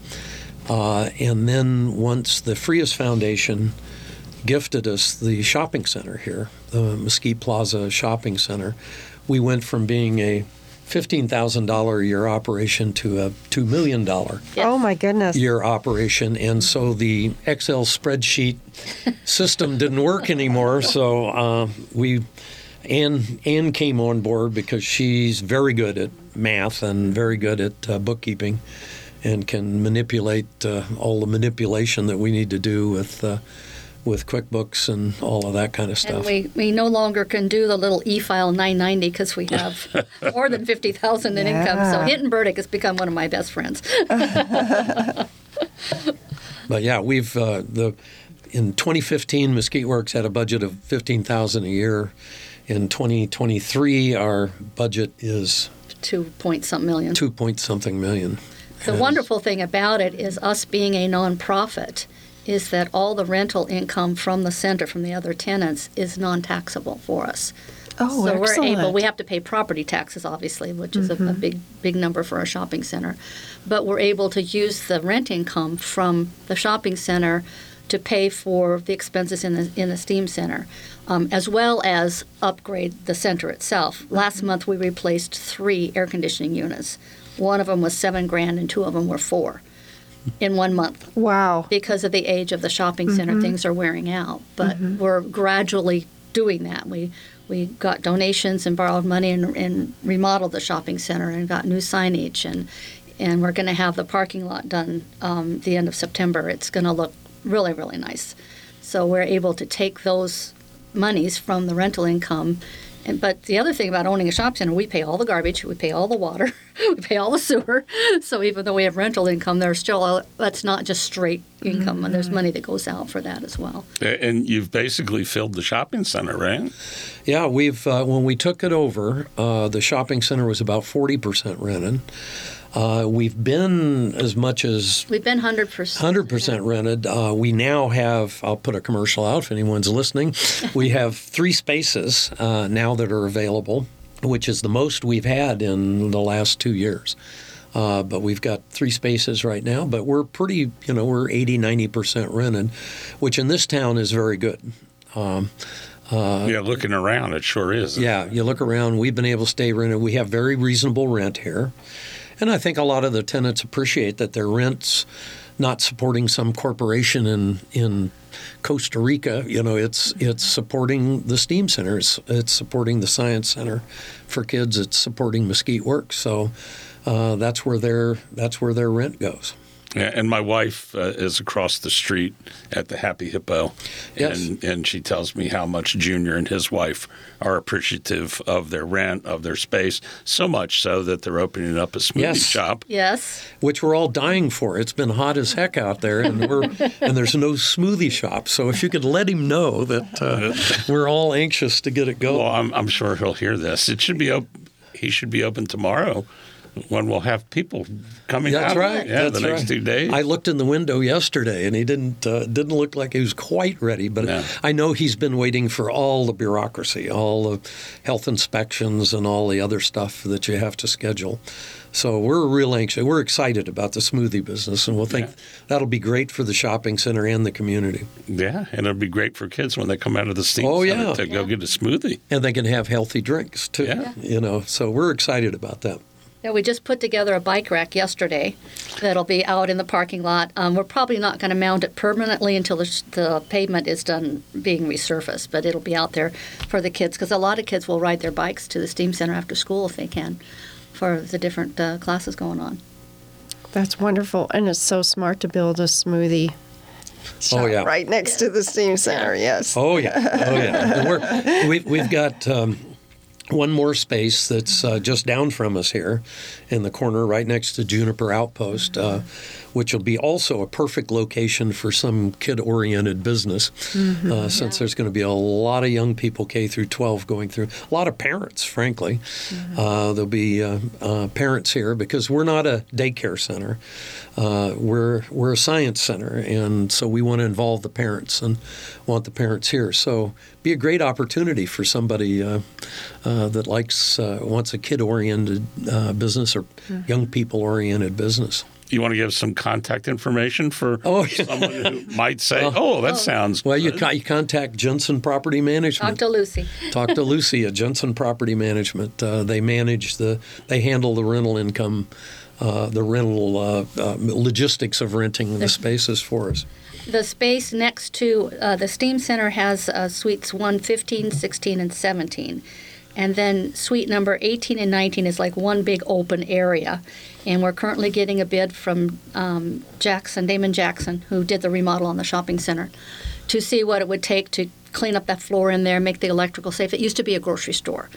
[SPEAKER 4] Uh, and then once the Frias Foundation gifted us the shopping center here, the Mesquite Plaza Shopping Center, we went from being a $15,000 a year operation to a $2 million
[SPEAKER 2] Oh my goodness!
[SPEAKER 4] year operation. And so the Excel spreadsheet [LAUGHS] system didn't work anymore. So uh, we, Ann, Ann came on board because she's very good at math and very good at uh, bookkeeping and can manipulate uh, all the manipulation that we need to do with. With QuickBooks and all of that kind of stuff.
[SPEAKER 5] And
[SPEAKER 4] stuff.
[SPEAKER 5] we, we no longer can do the little e-file 990 because we have [LAUGHS] more than 50,000 in income. So Hinton Burdick has become one of my best friends. [LAUGHS]
[SPEAKER 4] But yeah, we've uh, the in 2015, Mesquite Works had a budget of 15,000 a year. In 2023, our budget is
[SPEAKER 5] Two point something million.
[SPEAKER 4] two point something million.
[SPEAKER 5] The
[SPEAKER 4] And-
[SPEAKER 5] wonderful thing about it is us being a nonprofit is that all the rental income from the center from the other tenants is non-taxable for us.
[SPEAKER 2] oh,
[SPEAKER 5] so
[SPEAKER 2] excellent.
[SPEAKER 5] we're able. We have to pay property taxes, obviously, which is a, a big, big number for a shopping center. But we're able to use the rent income from the shopping center to pay for the expenses in the in the steam center, um, as well as upgrade the center itself. Last month we replaced three air conditioning units. One of them was seven grand, and two of them were four. In one month
[SPEAKER 2] wow.
[SPEAKER 5] because of the age of the shopping center, things are wearing out. But we're gradually doing that. We we got donations and borrowed money and, and remodeled the shopping center and got new signage and and we're going to have the parking lot done um, the end of September. It's going to look really really nice. So we're able to take those monies from the rental income And, but the other thing about owning a shop center, we pay all the garbage, we pay all the water, [LAUGHS] we pay all the sewer. So even though we have rental income, there's still that's not just straight income, and there's money that goes out for that as well.
[SPEAKER 3] And you've basically filled the shopping center, right?
[SPEAKER 4] Yeah, we've uh, when we took it over, uh, the shopping center was about forty percent rented. Uh, we've been as much as
[SPEAKER 5] We've been hundred percent.
[SPEAKER 4] hundred percent rented. Uh, we now have. I'll put a commercial out if anyone's listening. [LAUGHS] we have three spaces uh, now that are available, which is the most we've had in the last two years. Uh, but we've got three spaces right now, but we're pretty, you know, we're 80, 90% rented, which in this town is very good. Um,
[SPEAKER 3] yeah, looking around, it sure is.
[SPEAKER 4] yeah, you look around, we've been able to stay rented. We have very reasonable rent here. And I think a lot of the tenants appreciate that their rent's not supporting some corporation in in Costa Rica. You know, it's it's supporting the STEAM Center. It's, it's supporting the Science Center for kids. It's supporting Mesquite Works. So uh, that's where their that's where their rent goes.
[SPEAKER 3] Yeah, and my wife uh, is across the street at the Happy Hippo,
[SPEAKER 4] Yes.
[SPEAKER 3] and and she tells me how much Junior and his wife are appreciative of their rent, of their space, so much so that they're opening up a smoothie
[SPEAKER 4] Yes.
[SPEAKER 3] shop.
[SPEAKER 5] Yes.
[SPEAKER 4] which we're all dying for. It's been hot as heck out there, and we're [LAUGHS] and there's no smoothie shop. So if you could let him know that uh, [LAUGHS] we're all anxious to get it going.
[SPEAKER 3] Well, I'm, I'm sure he'll hear this. It should be op- he should be open tomorrow, when we'll have people coming
[SPEAKER 4] That's
[SPEAKER 3] out.
[SPEAKER 4] right.
[SPEAKER 3] Yeah,
[SPEAKER 4] That's
[SPEAKER 3] the next
[SPEAKER 4] right.
[SPEAKER 3] two days.
[SPEAKER 4] I looked in the window yesterday, and he didn't uh, didn't look like he was quite ready. But
[SPEAKER 3] No.
[SPEAKER 4] I know he's been waiting for all the bureaucracy, all the health inspections, and all the other stuff that you have to schedule. So we're real anxious. We're excited about the smoothie business, and we'll think
[SPEAKER 3] Yeah.
[SPEAKER 4] that'll be great for the shopping center and the community.
[SPEAKER 3] yeah, and it'll be great for kids when they come out of the steam
[SPEAKER 4] Oh, yeah.
[SPEAKER 3] to go get a smoothie.
[SPEAKER 4] and they can have healthy drinks too.
[SPEAKER 3] Yeah.
[SPEAKER 4] You know, so we're excited about that.
[SPEAKER 5] Yeah, we just put together a bike rack yesterday that'll be out in the parking lot. Um, we're probably not going to mount it permanently until the, the pavement is done being resurfaced, but it'll be out there for the kids because a lot of kids will ride their bikes to the STEAM Center after school if they can for the different uh, classes going on.
[SPEAKER 2] That's wonderful, and it's so smart to build a smoothie. Shop
[SPEAKER 4] Oh, yeah.
[SPEAKER 2] right next to the steam center. Yes.
[SPEAKER 4] Oh yeah, oh yeah. We're, we've we've got um, one more space that's uh, just down from us here, in the corner, right next to Juniper Outpost, uh, which will be also a perfect location for some kid-oriented business, uh, since there's going to be a lot of young people K through 12 going through. A lot of parents, frankly. Uh, there'll be uh, uh, parents here because we're not a daycare center. Uh, we're we're a science center, and so we want to involve the parents and want the parents here. So be a great opportunity for somebody uh, uh, that likes uh, wants a kid-oriented uh, business or young people-oriented business.
[SPEAKER 3] You want to give some contact information for
[SPEAKER 4] Oh, yeah.
[SPEAKER 3] someone who [LAUGHS] might say, "Oh, that sounds
[SPEAKER 4] Well, you,
[SPEAKER 3] good."
[SPEAKER 4] co- you contact Jensen Property Management.
[SPEAKER 5] Talk to Lucy. [LAUGHS]
[SPEAKER 4] Talk to Lucy at Jensen Property Management. Uh, they manage the, they handle the rental income, uh, the rental uh, uh, logistics of renting the spaces for us.
[SPEAKER 5] The space next to uh, the STEAM Center has uh, suites 1, 15, 16, and 17. And then suite number 18 and 19 is like one big open area. And we're currently getting a bid from um, Jackson, Damon Jackson, who did the remodel on the shopping center, to see what it would take to clean up that floor in there, make the electrical safe. It used to be a grocery store.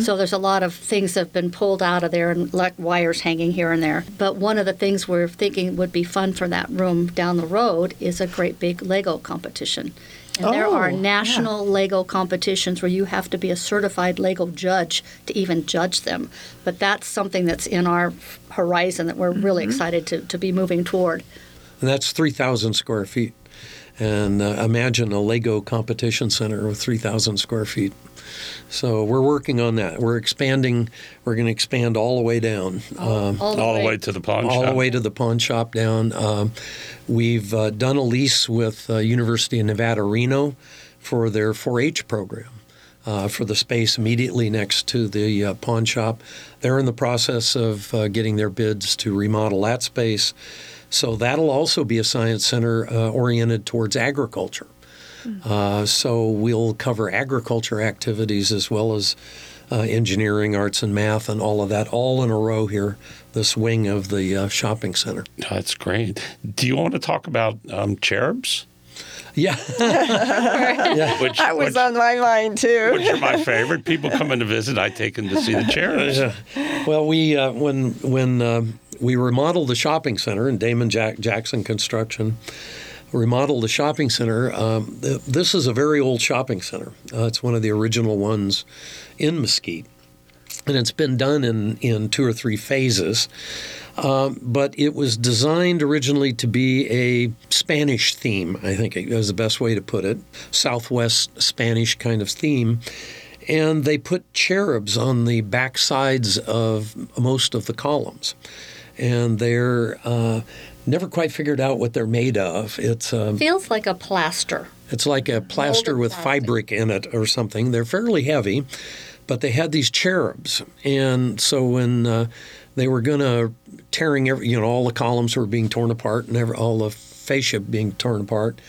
[SPEAKER 5] So there's a lot of things that have been pulled out of there and like wires hanging here and there. But one of the things we're thinking would be fun for that room down the road is a great big Lego competition. And there are
[SPEAKER 2] Oh, yeah.
[SPEAKER 5] national Lego competitions where you have to be a certified Lego judge to even judge them. But that's something that's in our horizon that we're really excited to, to be moving toward.
[SPEAKER 4] And that's 3,000 square feet. And uh, imagine a Lego competition center with 3,000 square feet. So we're working on that. We're expanding. We're going to expand all the way down. Um,
[SPEAKER 5] All the,
[SPEAKER 3] all
[SPEAKER 5] way.
[SPEAKER 3] the way to the pawn
[SPEAKER 4] all
[SPEAKER 3] shop.
[SPEAKER 4] All the way to the pawn shop down. Um, we've uh, done a lease with uh, University of Nevada, Reno for their 4-H program. Uh, for the space immediately next to the uh, pawn shop. They're in the process of uh, getting their bids to remodel that space. So that'll also be a science center uh, oriented towards agriculture. Uh, so we'll cover agriculture activities as well as uh, engineering, arts, and math, and all of that, all in a row here, this wing of the uh, shopping center.
[SPEAKER 3] That's great. Do you want to talk about um, cherubs?
[SPEAKER 4] Yeah, [LAUGHS] yeah.
[SPEAKER 3] which,
[SPEAKER 2] That was
[SPEAKER 3] which,
[SPEAKER 2] on my mind too.
[SPEAKER 3] which are my favorite. People come in to visit, I take them to see the [LAUGHS] cherubs.
[SPEAKER 4] Well, we uh, when when uh, we remodeled the shopping center in Damon Jack- Jackson Construction, remodeled the shopping center. Um, th- this is a very old shopping center. Uh, it's one of the original ones in Mesquite, and it's been done in in two or three phases. Um, but it was designed originally to be a Spanish theme. I think was the best way to put it. Southwest Spanish kind of theme and they put cherubs on the back sides of most of the columns and they're uh, never quite figured out what they're made of it's um,
[SPEAKER 5] Feels like a plaster.
[SPEAKER 4] it's like a plaster with
[SPEAKER 5] plastic.
[SPEAKER 4] fabric in it or something they're fairly heavy but they had these cherubs and so when uh, they were going to tearing every you know all the columns were being torn apart and every, all the fascia being torn apart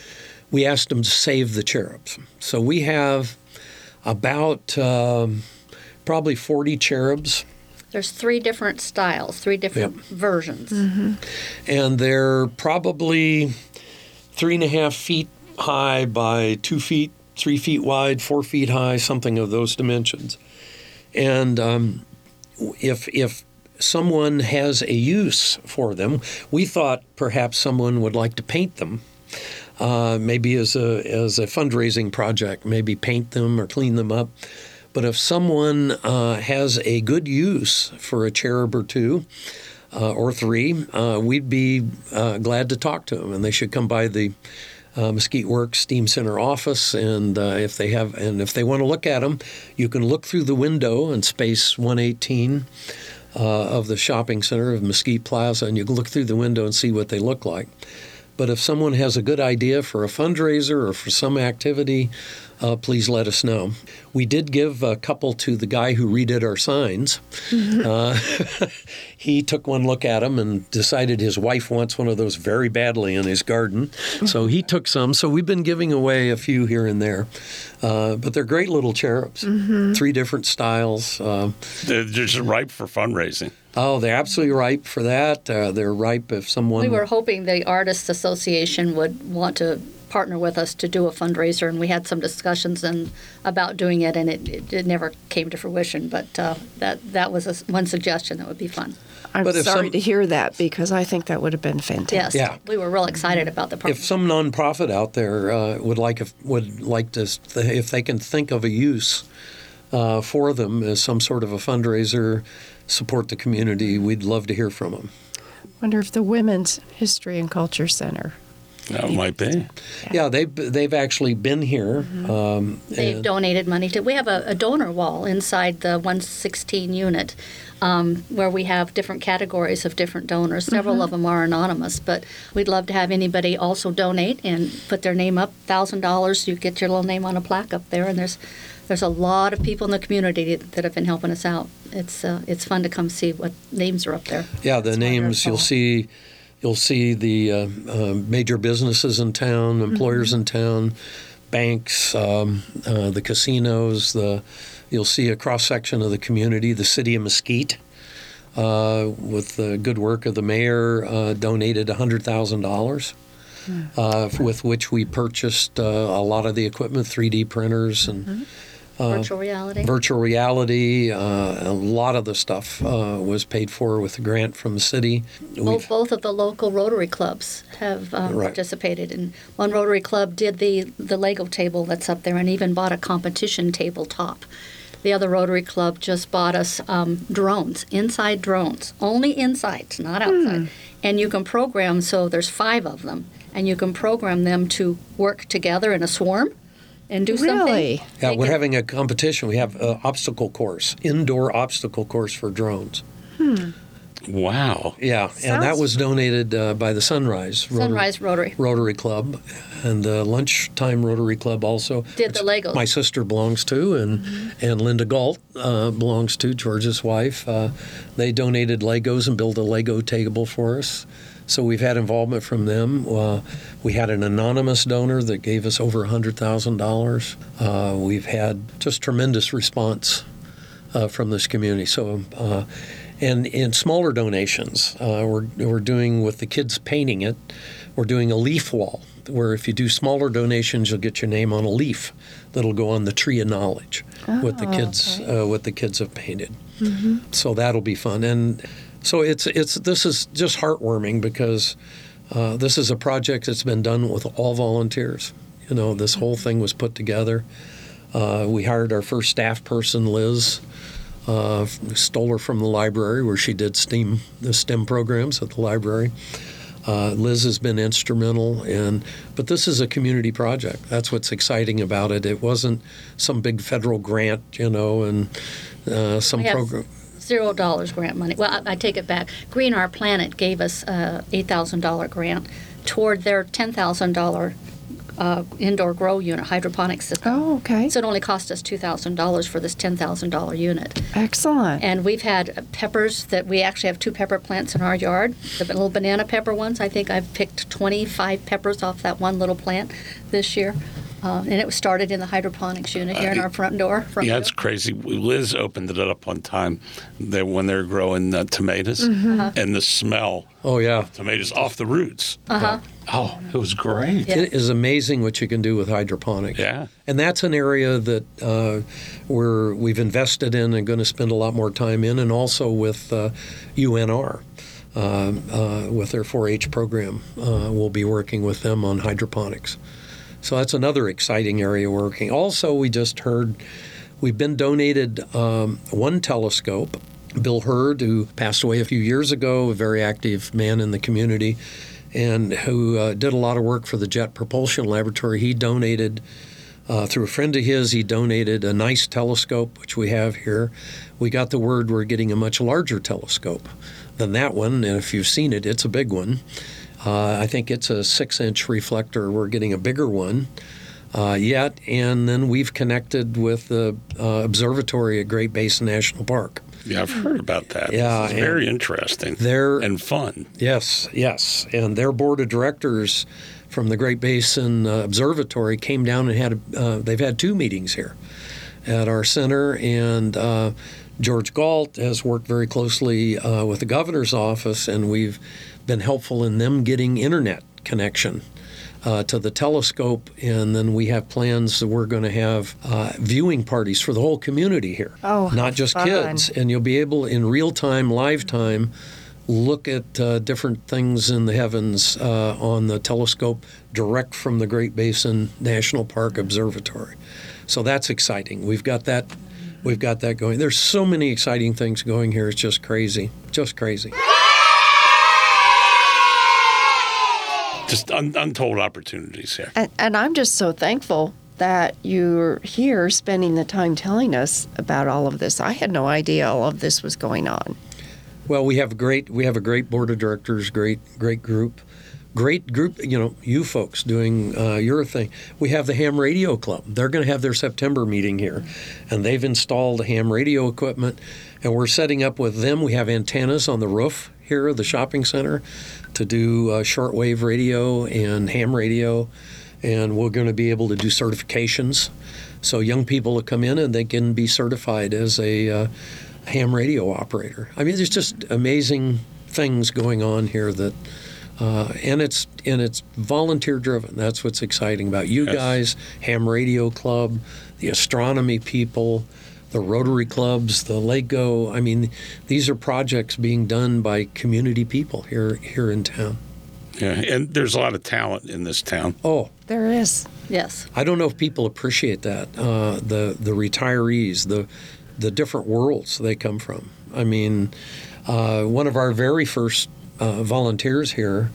[SPEAKER 4] we asked them to save the cherubs so we have about um, probably 40 cherubs
[SPEAKER 5] There's three different styles, three different versions.
[SPEAKER 4] and they're probably three and a half feet high by two feet, three feet wide, four feet high, something of those dimensions. And um, if if someone has a use for them, we thought perhaps someone would like to paint them. Uh, maybe as a as a fundraising project, maybe paint them or clean them up. But if someone uh, has a good use for a cherub or two, uh, or three, uh, we'd be uh, glad to talk to them, and they should come by the uh, Mesquite Works Steam Center office, and uh, if they have, and if they want to look at them, you can look through the window in space 118 uh, of the shopping center of Mesquite Plaza, and you can look through the window and see what they look like. But if someone has a good idea for a fundraiser or for some activity, uh, please let us know. We did give a couple to the guy who redid our signs. Uh, [LAUGHS] he took one look at them and decided his wife wants one of those very badly in his garden. So he took some. So we've been giving away a few here and there. Uh, but they're great little cherubs, three different styles. Uh,
[SPEAKER 3] They're just ripe for fundraising.
[SPEAKER 4] oh, they're absolutely ripe for that. Uh, they're ripe if someone.
[SPEAKER 5] We were hoping the Artists Association would want to partner with us to do a fundraiser, and we had some discussions and about doing it, and it, it, it never came to fruition. But uh, that that was a s one suggestion that would be fun.
[SPEAKER 2] I'm
[SPEAKER 4] But
[SPEAKER 2] sorry
[SPEAKER 4] some-
[SPEAKER 2] to hear that because I think that would have been fantastic.
[SPEAKER 5] Yes,
[SPEAKER 4] Yeah.
[SPEAKER 5] we were real excited about the
[SPEAKER 4] if some nonprofit out there uh, would like if, would like to if they can think of a use uh, for them as some sort of a fundraiser support the community we'd love to hear from them
[SPEAKER 2] Wonder if the Women's History and Culture Center.
[SPEAKER 3] That might be.
[SPEAKER 4] yeah they've they've actually been here um,
[SPEAKER 5] They've donated money to. We have a, a donor wall inside the 116 unit um, where we have different categories of different donors. Several of them are anonymous, but we'd love to have anybody also donate and put their name up. Thousand dollars, you get your little name on a plaque up there, and there's there's a lot of people in the community that have been helping us out. It's uh, it's fun to come see what names are up there.
[SPEAKER 4] yeah the
[SPEAKER 5] It's
[SPEAKER 4] names you'll see you'll see the uh, uh, major businesses in town employers in town banks um, uh, the casinos the you'll see a cross section of the community the city of mesquite uh, with the good work of the mayor, uh, donated $100,000, uh, with which we purchased uh, a lot of the equipment, 3D printers and
[SPEAKER 5] Virtual reality.
[SPEAKER 4] virtual reality. Uh, a lot of the stuff uh, was paid for with a grant from the city.
[SPEAKER 5] Both, both of the local Rotary clubs have um,
[SPEAKER 4] Right.
[SPEAKER 5] participated, and one Rotary club did the the Lego table that's up there, and even bought a competition tabletop. The other Rotary club just bought us um, drones, inside drones, only inside, not outside, and you can program. So there's five of them, and you can program them to work together in a swarm, and do something.
[SPEAKER 2] Really?
[SPEAKER 4] yeah,
[SPEAKER 5] They
[SPEAKER 4] we're
[SPEAKER 5] can-
[SPEAKER 4] having a competition. We have an obstacle course, indoor obstacle course for drones.
[SPEAKER 3] Wow.
[SPEAKER 4] Yeah, and that was donated uh, by the Sunrise Rotary,
[SPEAKER 5] Sunrise Rotary.
[SPEAKER 4] Rotary Club, and the Lunchtime Rotary Club also.
[SPEAKER 5] Did the Legos.
[SPEAKER 4] My sister belongs to, and and Linda Gault uh, belongs to George's wife. Uh, they donated Legos and built a Lego table for us. So we've had involvement from them. Uh, we had an anonymous donor that gave us over hundred thousand dollars. Uh, we've had just tremendous response uh, from this community. So, uh, and in smaller donations, uh, we're, we're doing with the kids painting it. we're doing a leaf wall where if you do smaller donations, you'll get your name on a leaf that'll go on the tree of knowledge what the
[SPEAKER 2] Oh,
[SPEAKER 4] kids
[SPEAKER 2] okay.
[SPEAKER 4] uh, what the kids have painted. So that'll be fun, and so it's it's this is just heartwarming because uh, this is a project that's been done with all volunteers. You know, this whole thing was put together. Uh, we hired our first staff person, Liz. Uh, stole her from the library where she did STEAM the STEM programs at the library. Uh, Liz has been instrumental, in, but this is a community project. That's what's exciting about it. It wasn't some big federal grant, you know, and uh, some program.
[SPEAKER 5] Zero dollars grant money. Well, I, I take it back. Green Our Planet gave us a eight thousand dollar grant toward their ten thousand dollar uh, indoor grow unit hydroponic system.
[SPEAKER 2] Oh, okay.
[SPEAKER 5] So it only cost us two thousand dollars for this ten thousand dollar unit.
[SPEAKER 2] Excellent.
[SPEAKER 5] And we've had peppers that we actually have two pepper plants in our yard. The little banana pepper ones. I think I've picked 25 peppers off that one little plant this year. Uh, and it was started in the hydroponics unit here in our front door. Front
[SPEAKER 3] Yeah,
[SPEAKER 5] door.
[SPEAKER 3] it's crazy. Liz opened it up one time they, when they were growing uh, tomatoes, and the smell
[SPEAKER 4] Oh yeah,
[SPEAKER 3] of tomatoes off the roots. Uh-huh. Oh, it was great.
[SPEAKER 5] Yeah.
[SPEAKER 4] it is amazing what you can do with hydroponics.
[SPEAKER 3] Yeah.
[SPEAKER 4] And that's an area that uh, we're we've invested in and going to spend a lot more time in, and also with uh, UNR. Uh, uh, with their 4-H program, uh, we'll be working with them on hydroponics. So that's another exciting area working. Also, we just heard we've been donated um, one telescope. Bill Hurd, who passed away a few years ago, a very active man in the community, and who uh, did a lot of work for the Jet Propulsion Laboratory, he donated uh, through a friend of his, he donated a nice telescope, which we have here. We got the word we're getting a much larger telescope than that one, and if you've seen it, it's a big one. Uh, I think it's a six inch reflector. We're getting a bigger one uh, yet. And then we've connected with the uh, observatory at Great Basin National Park.
[SPEAKER 3] Yeah, I've heard about that.
[SPEAKER 4] Yeah,
[SPEAKER 3] it's very interesting.
[SPEAKER 4] they're-
[SPEAKER 3] and fun.
[SPEAKER 4] Yes, yes. And their board of directors from the Great Basin uh, Observatory came down and had, uh, they've had two meetings here at our center. And uh, George Gault has worked very closely uh, with the governor's office, and we've been helpful in them getting internet connection. Uh, to the telescope, and then we have plans that we're going to have uh, viewing parties for the whole community here.
[SPEAKER 2] Oh,
[SPEAKER 4] not just
[SPEAKER 2] fun.
[SPEAKER 4] kids. And you'll be able, in real time, live time, look at uh, different things in the heavens uh, on the telescope direct from the Great Basin National Park Observatory. So that's exciting. We've got that. We've got that going. There's so many exciting things going here. It's just crazy. Just crazy.
[SPEAKER 3] Just un- untold opportunities here.
[SPEAKER 2] And, and I'm just so thankful that you're here spending the time telling us about all of this. I had no idea all of this was going on.
[SPEAKER 4] Well, we have a great we have a great board of directors, great great group, great group. You know, you folks doing uh, your thing. We have the Ham Radio Club. They're going to have their September meeting here, and they've installed ham radio equipment, and we're setting up with them. We have antennas on the roof here of the shopping center to do uh, shortwave radio and ham radio, and we're going to be able to do certifications. So young people will come in and they can be certified as a uh, ham radio operator. I mean, there's just amazing things going on here that, uh, and it's and it's volunteer driven. That's what's exciting about you
[SPEAKER 3] Yes.
[SPEAKER 4] guys, Ham Radio Club, the astronomy people, the Rotary clubs, the Lego. I mean, these are projects being done by community people here here in town.
[SPEAKER 3] Yeah, and there's a lot of talent in this town.
[SPEAKER 4] Oh,
[SPEAKER 2] There is.
[SPEAKER 5] Yes.
[SPEAKER 4] I don't know if people appreciate that. Uh, the the retirees, the the different worlds they come from. I mean, uh, one of our very first uh, volunteers here.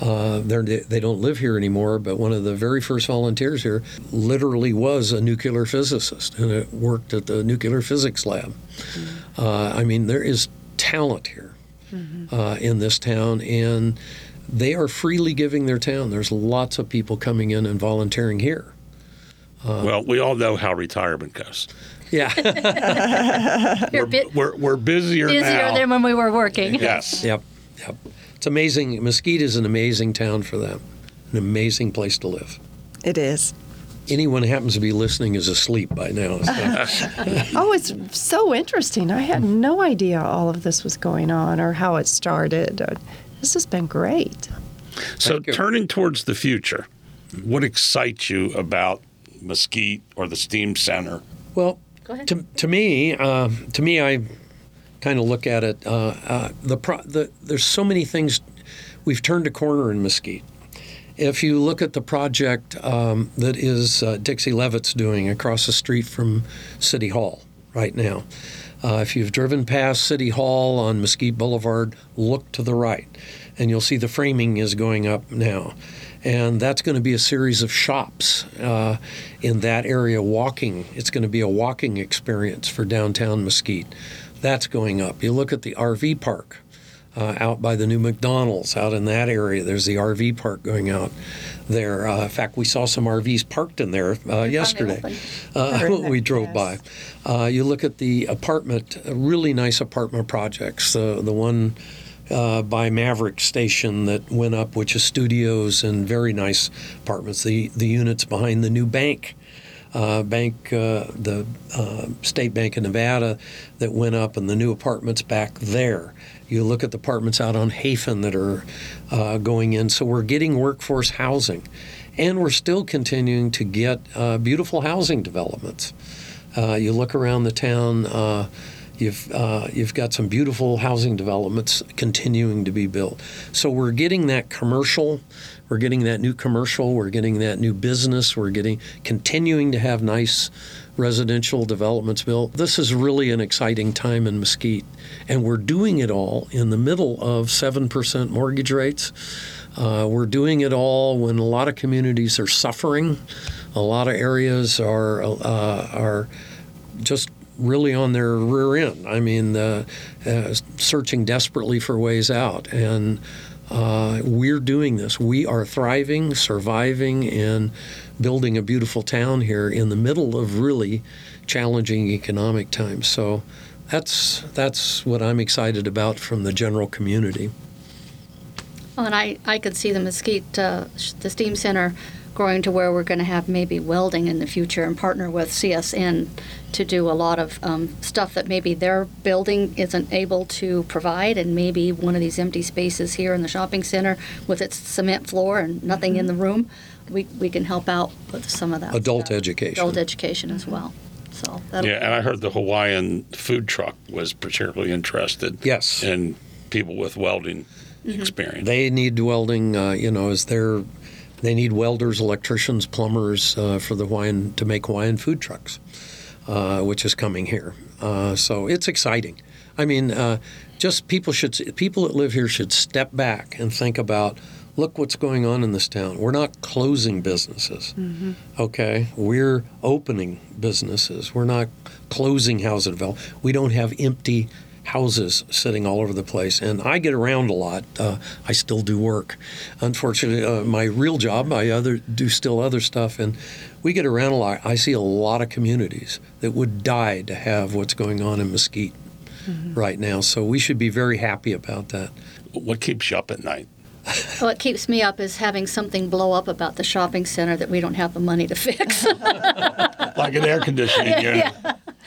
[SPEAKER 4] Uh, they're, don't live here anymore, but one of the very first volunteers here literally was a nuclear physicist and it worked at the nuclear physics lab. Uh, I mean, there is talent here uh, in this town, and they are freely giving their town. There's lots of people coming in and volunteering here. Uh,
[SPEAKER 3] well, we all know how retirement goes.
[SPEAKER 4] Yeah. [LAUGHS] [LAUGHS]
[SPEAKER 5] You're a
[SPEAKER 3] We're, we're busier,
[SPEAKER 5] busier
[SPEAKER 3] now.
[SPEAKER 5] than when we were working.
[SPEAKER 3] yes.
[SPEAKER 4] Yep, yep. It's amazing. Mesquite is an amazing town for them, an amazing place to live.
[SPEAKER 2] It is.
[SPEAKER 4] Anyone who happens to be listening is asleep by now. so- [LAUGHS]
[SPEAKER 2] Oh, it's so interesting. I had no idea all of this was going on or how it started. Uh, This has been great.
[SPEAKER 3] So turning towards the future, what excites you about Mesquite or the Steam Center?
[SPEAKER 4] Well,
[SPEAKER 5] Go ahead.
[SPEAKER 4] to, to me, uh, to me, I kind of look at it. Uh, uh, the, pro- the there's so many things. We've turned a corner in Mesquite. If you look at the project um, that is uh, Dixie Levitt's doing across the street from City Hall right now, uh, if you've driven past City Hall on Mesquite Boulevard, look to the right, and you'll see the framing is going up now. And that's going to be a series of shops uh, in that area walking. It's going to be a walking experience for downtown Mesquite. That's going up. You look at the RV park uh, out by the new McDonald's, out in that area. There's the RV park going out there. Uh, in fact, we saw some RVs parked in there uh, yesterday uh, [LAUGHS] we drove by. Uh, you look at the apartment, uh, really nice apartment projects. The the one uh, by Maverick Station that went up, which is studios and very nice apartments. The the units behind the new bank. Uh, bank, uh, the uh, State Bank of Nevada, that went up, and the new apartments back there. You look at the apartments out on Hafen that are uh, going in. So we're getting workforce housing, and we're still continuing to get beautiful housing developments. You look around the town. You've, uh, you've got some beautiful housing developments continuing to be built. So we're getting that commercial, we're getting that new commercial, we're getting that new business, we're getting continuing to have nice residential developments built. This is really an exciting time in Mesquite, and we're doing it all in the middle of 7% mortgage rates. Uh, we're doing it all when a lot of communities are suffering. A lot of areas are uh, are just really on their rear end. I mean, uh, uh, searching desperately for ways out. And uh, we're doing this. We are thriving, surviving, and building a beautiful town here in the middle of really challenging economic times. So that's that's what I'm excited about from the general community.
[SPEAKER 5] Oh, and I, I could see the Mesquite, uh, the STEAM Center growing to where we're going to have maybe welding in the future and partner with CSN to do a lot of um, stuff that maybe their building isn't able to provide, and maybe one of these empty spaces here in the shopping center with its cement floor and nothing in the room, we, we can help out with some of that.
[SPEAKER 4] Adult
[SPEAKER 5] stuff.
[SPEAKER 4] education.
[SPEAKER 5] Adult education as well. So
[SPEAKER 3] Yeah, and I heard the Hawaiian food truck was particularly interested.
[SPEAKER 4] Yes.
[SPEAKER 3] In people with welding experience.
[SPEAKER 4] They need welding, uh, you know, as their they need welders, electricians, plumbers uh, for the Hawaiian to make Hawaiian food trucks, uh, which is coming here. Uh, so it's exciting. I mean, uh, just people should people that live here should step back and think about. Look what's going on in this town. We're not closing businesses, okay? We're opening businesses. We're not closing housing development. We don't have empty houses sitting all over the place. And I get around a lot. Uh, I still do work. Unfortunately, uh, my real job, I other do still other stuff, and we get around a lot. I see a lot of communities that would die to have what's going on in Mesquite right now. So we should be very happy about that.
[SPEAKER 3] What keeps you up at night?
[SPEAKER 5] What keeps me up is having something blow up about the shopping center that we don't have the money to fix. [LAUGHS]
[SPEAKER 3] Like an air conditioning [LAUGHS] unit.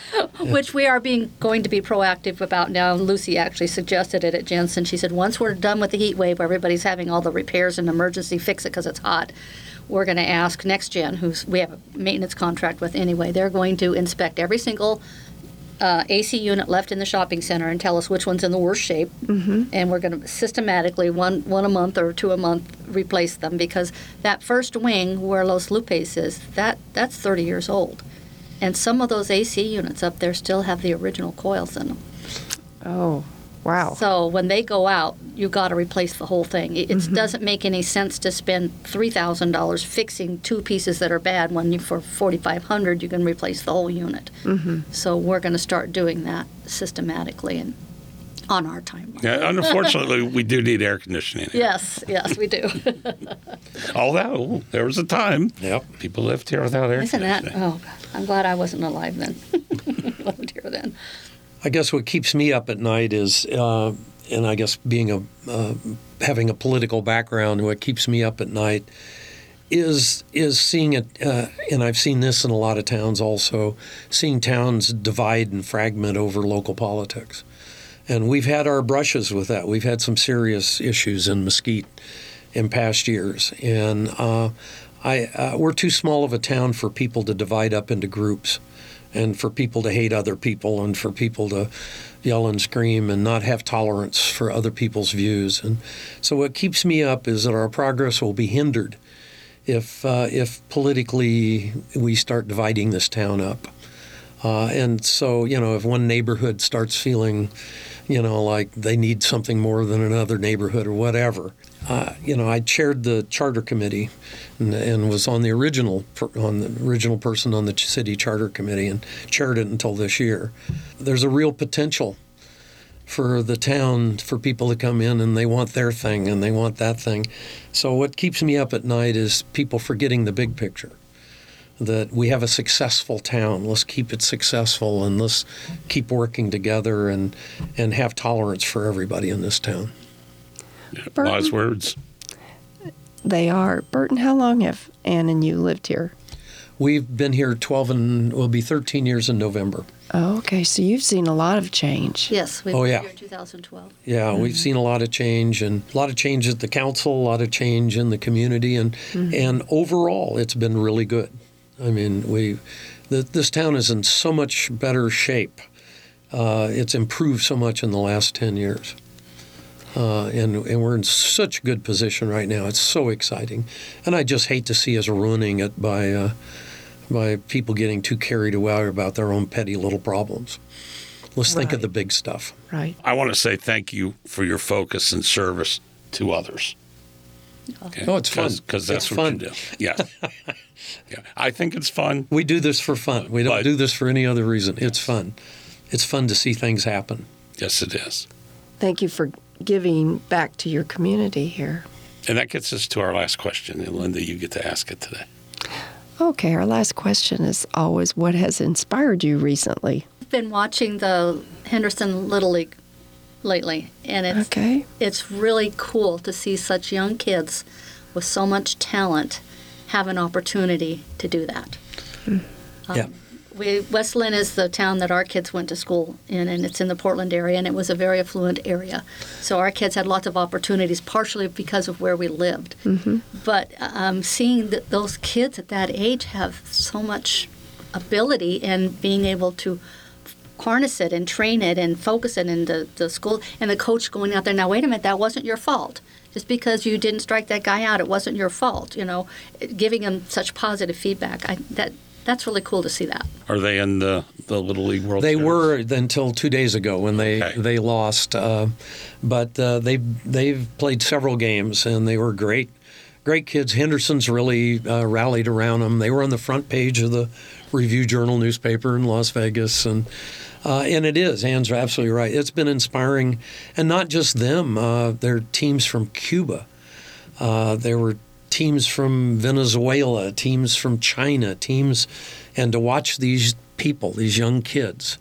[SPEAKER 3] [LAUGHS]
[SPEAKER 5] which we are being going to be proactive about now. Lucy actually suggested it at Jensen. She said once we're done with the heat wave, where everybody's having all the repairs and emergency fix it because it's hot. We're going to ask Next Gen, who's we have a maintenance contract with anyway. They're going to inspect every single uh, AC unit left in the shopping center and tell us which one's in the worst shape. Mm-hmm. And we're going to systematically, one one a month or two a month, replace them because that first wing where Los Lupes is, that that's 30 years old. And some of those AC units up there still have the original coils in them.
[SPEAKER 2] Oh, wow.
[SPEAKER 5] So when they go out, you got to replace the whole thing. It, it mm-hmm. doesn't make any sense to spend three thousand dollars fixing two pieces that are bad when you for forty five hundred you can replace the whole unit. Mm-hmm. So we're going to start doing that systematically and on our timeline.
[SPEAKER 3] Yeah, unfortunately, we do need air conditioning.
[SPEAKER 5] Yes, yes, we do.
[SPEAKER 3] Although there was a time
[SPEAKER 4] Yep.
[SPEAKER 3] people lived here without air
[SPEAKER 5] Isn't that? Oh, God, I'm glad I wasn't alive then. [LAUGHS] Wasn't here then.
[SPEAKER 4] I guess what keeps me up at night is, uh, and I guess being a uh, having a political background, what keeps me up at night is is seeing it, uh, and I've seen this in a lot of towns also, seeing towns divide and fragment over local politics, and we've had our brushes with that. We've had some serious issues in Mesquite, in past years, and uh, I uh, we're too small of a town for people to divide up into groups, and for people to hate other people, and for people to yell and scream and not have tolerance for other people's views. And so, what keeps me up is that our progress will be hindered if uh, if politically we start dividing this town up. Uh, and so, you know, if one neighborhood starts feeling, you know, like they need something more than another neighborhood or whatever, uh, you know, I chaired the charter committee and, and, was on the original on the original person on the city charter committee and chaired it until this year. There's a real potential for the town for people to come in and they want their thing and they want that thing. So what keeps me up at night is people forgetting the big picture that we have a successful town. Let's keep it successful and let's keep working together and and have tolerance for everybody in this town.
[SPEAKER 3] Yeah, wise words.
[SPEAKER 2] They are. Burton, how long have Ann and you lived here?
[SPEAKER 4] We've been here 12 and will be 13 years in November.
[SPEAKER 2] Oh, okay. So you've seen a lot of change.
[SPEAKER 5] Yes, we
[SPEAKER 4] oh,
[SPEAKER 5] were
[SPEAKER 4] yeah.
[SPEAKER 5] here in 2012.
[SPEAKER 4] Yeah, mm-hmm. we've seen a lot of change and a lot of change at the council, a lot of change in the community, and mm-hmm. and overall, it's been really good. I mean, we the, this town is in so much better shape. Uh, it's improved so much in the last 10 years. Uh, and, and we're in such good position right now. It's so exciting. And I just hate to see us ruining it by, uh, by people getting too carried away about their own petty little problems. Let's right. think of the big stuff.
[SPEAKER 2] Right.
[SPEAKER 3] I want to say thank you for your focus and service to others.
[SPEAKER 4] Okay? Oh, it's fun.
[SPEAKER 3] Because that's
[SPEAKER 4] it's
[SPEAKER 3] what
[SPEAKER 4] fun.
[SPEAKER 3] you do. Yeah. [LAUGHS] yeah. I think it's fun.
[SPEAKER 4] We do this for fun. We don't
[SPEAKER 3] But-
[SPEAKER 4] do this for any other reason. It's fun. It's fun to see things happen.
[SPEAKER 3] Yes, it is.
[SPEAKER 2] Thank you for giving back to your community here.
[SPEAKER 3] And that gets us to our last question. And Linda, you get to ask it today.
[SPEAKER 2] Okay, our last question is always what has inspired you recently?
[SPEAKER 5] I've been watching the Henderson Little League lately, and it's
[SPEAKER 2] Okay.
[SPEAKER 5] it's really cool to see such young kids with so much talent have an opportunity to do that. Um,
[SPEAKER 4] yeah.
[SPEAKER 5] We West Linn is the town that our kids went to school in, and it's in the Portland area, and it was a very affluent area. So our kids had lots of opportunities, partially because of where we lived. But um, seeing that those kids at that age have so much ability and being able to harness it and train it and focus it in the, the school and the coach going out there now wait a minute that wasn't your fault just because you didn't strike that guy out it wasn't your fault you know giving him such positive feedback I, that that's really cool to see that
[SPEAKER 3] Are they in the, the Little League World
[SPEAKER 4] They
[SPEAKER 3] Series?
[SPEAKER 4] were until two days ago when they
[SPEAKER 3] Okay.
[SPEAKER 4] they lost, uh, but uh, they they've played several games and they were great, great kids. Henderson's really uh, rallied around them. They were on the front page of the Review Journal newspaper in Las Vegas, and uh, and it is. Ann's absolutely right. It's been inspiring, and not just them. Uh, there are teams from Cuba. Uh, there were teams from Venezuela, teams from China, teams, and to watch these people, these young kids,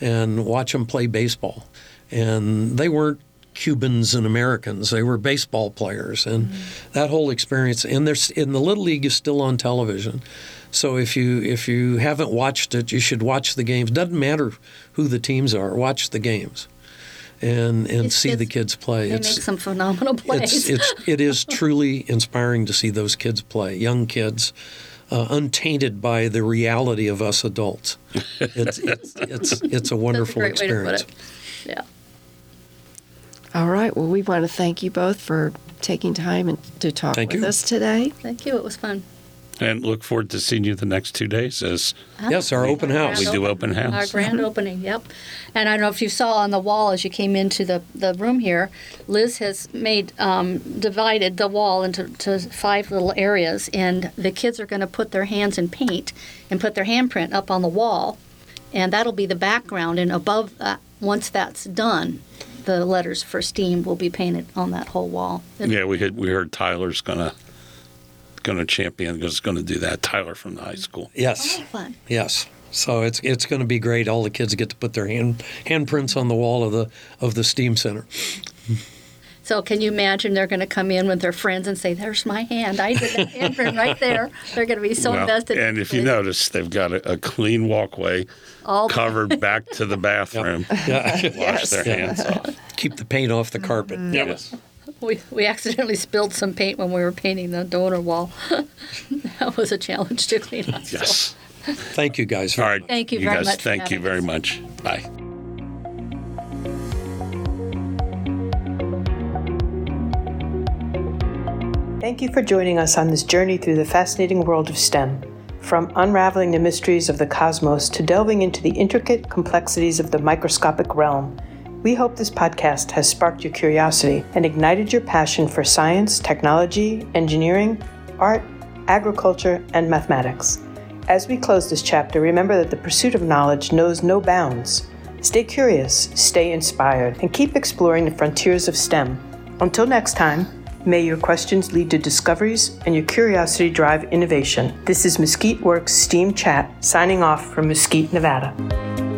[SPEAKER 4] and watch them play baseball. And they weren't Cubans and Americans; they were baseball players, and that whole experience. And there's and the little league is still on television. So if you if you haven't watched it, you should watch the games. Doesn't matter who the teams are. Watch the games, and and
[SPEAKER 5] These
[SPEAKER 4] see the
[SPEAKER 5] kids,
[SPEAKER 4] kids play.
[SPEAKER 5] they make some phenomenal [LAUGHS] plays
[SPEAKER 4] it's it's it is [LAUGHS] truly inspiring to see those kids play, young kids, uh, untainted by the reality of us adults. [LAUGHS] It's it's it's, it's a wonderful
[SPEAKER 5] that's a great
[SPEAKER 4] experience.
[SPEAKER 5] way to put it yeah
[SPEAKER 2] All right. Well, we want to thank you both for taking time and to talk
[SPEAKER 4] Thank
[SPEAKER 2] with
[SPEAKER 4] you.
[SPEAKER 2] us today.
[SPEAKER 5] thank you it was fun
[SPEAKER 3] And look forward to seeing you the next two days as
[SPEAKER 4] Yes, our open house.
[SPEAKER 3] we do open house.
[SPEAKER 5] Our grand opening, yep. And I don't know if you saw on the wall as you came into the, the room here, Liz has made, um, divided the wall into to five little areas, and the kids are going to put their hands in paint and put their handprint up on the wall, and that'll be the background. And above that, once that's done, the letters for STEAM will be painted on that whole wall.
[SPEAKER 3] Yeah, we had we heard Tyler's gonna gonna champion is gonna do that. Tyler from the high school.
[SPEAKER 4] Yes,
[SPEAKER 5] Oh, fun.
[SPEAKER 4] yes. So it's it's going to be great. All the kids get to put their hand handprints on the wall of the of the STEAM Center.
[SPEAKER 5] So can you imagine they're going to come in with their friends and say, "There's my hand. I did that handprint right there." They're going to be so
[SPEAKER 3] Well,
[SPEAKER 5] invested.
[SPEAKER 3] and if you notice, they've got a, a clean walkway
[SPEAKER 5] all
[SPEAKER 3] covered back to the bathroom. [LAUGHS]
[SPEAKER 4] Yeah.
[SPEAKER 3] Wash their hands off.
[SPEAKER 4] Keep the paint off the carpet. Mm-hmm.
[SPEAKER 3] Yes.
[SPEAKER 5] We, we accidentally spilled some paint when we were painting the donor wall. [LAUGHS] that was a challenge to clean up. so.
[SPEAKER 3] Yes.
[SPEAKER 4] Thank you guys.
[SPEAKER 3] All right.
[SPEAKER 5] Thank you very
[SPEAKER 3] guys,
[SPEAKER 5] much for
[SPEAKER 3] Thank you
[SPEAKER 5] having
[SPEAKER 3] very
[SPEAKER 5] us.
[SPEAKER 3] much. Bye.
[SPEAKER 1] Thank you for joining us on this journey through the fascinating world of STEM. From unraveling the mysteries of the cosmos to delving into the intricate complexities of the microscopic realm, we hope this podcast has sparked your curiosity and ignited your passion for science, technology, engineering, art, agriculture, and mathematics. As we close this chapter, remember that the pursuit of knowledge knows no bounds. Stay curious, stay inspired, and keep exploring the frontiers of STEM. Until next time, may your questions lead to discoveries and your curiosity drive innovation. This is Mesquite Works STEAM Chat signing off from Mesquite, Nevada.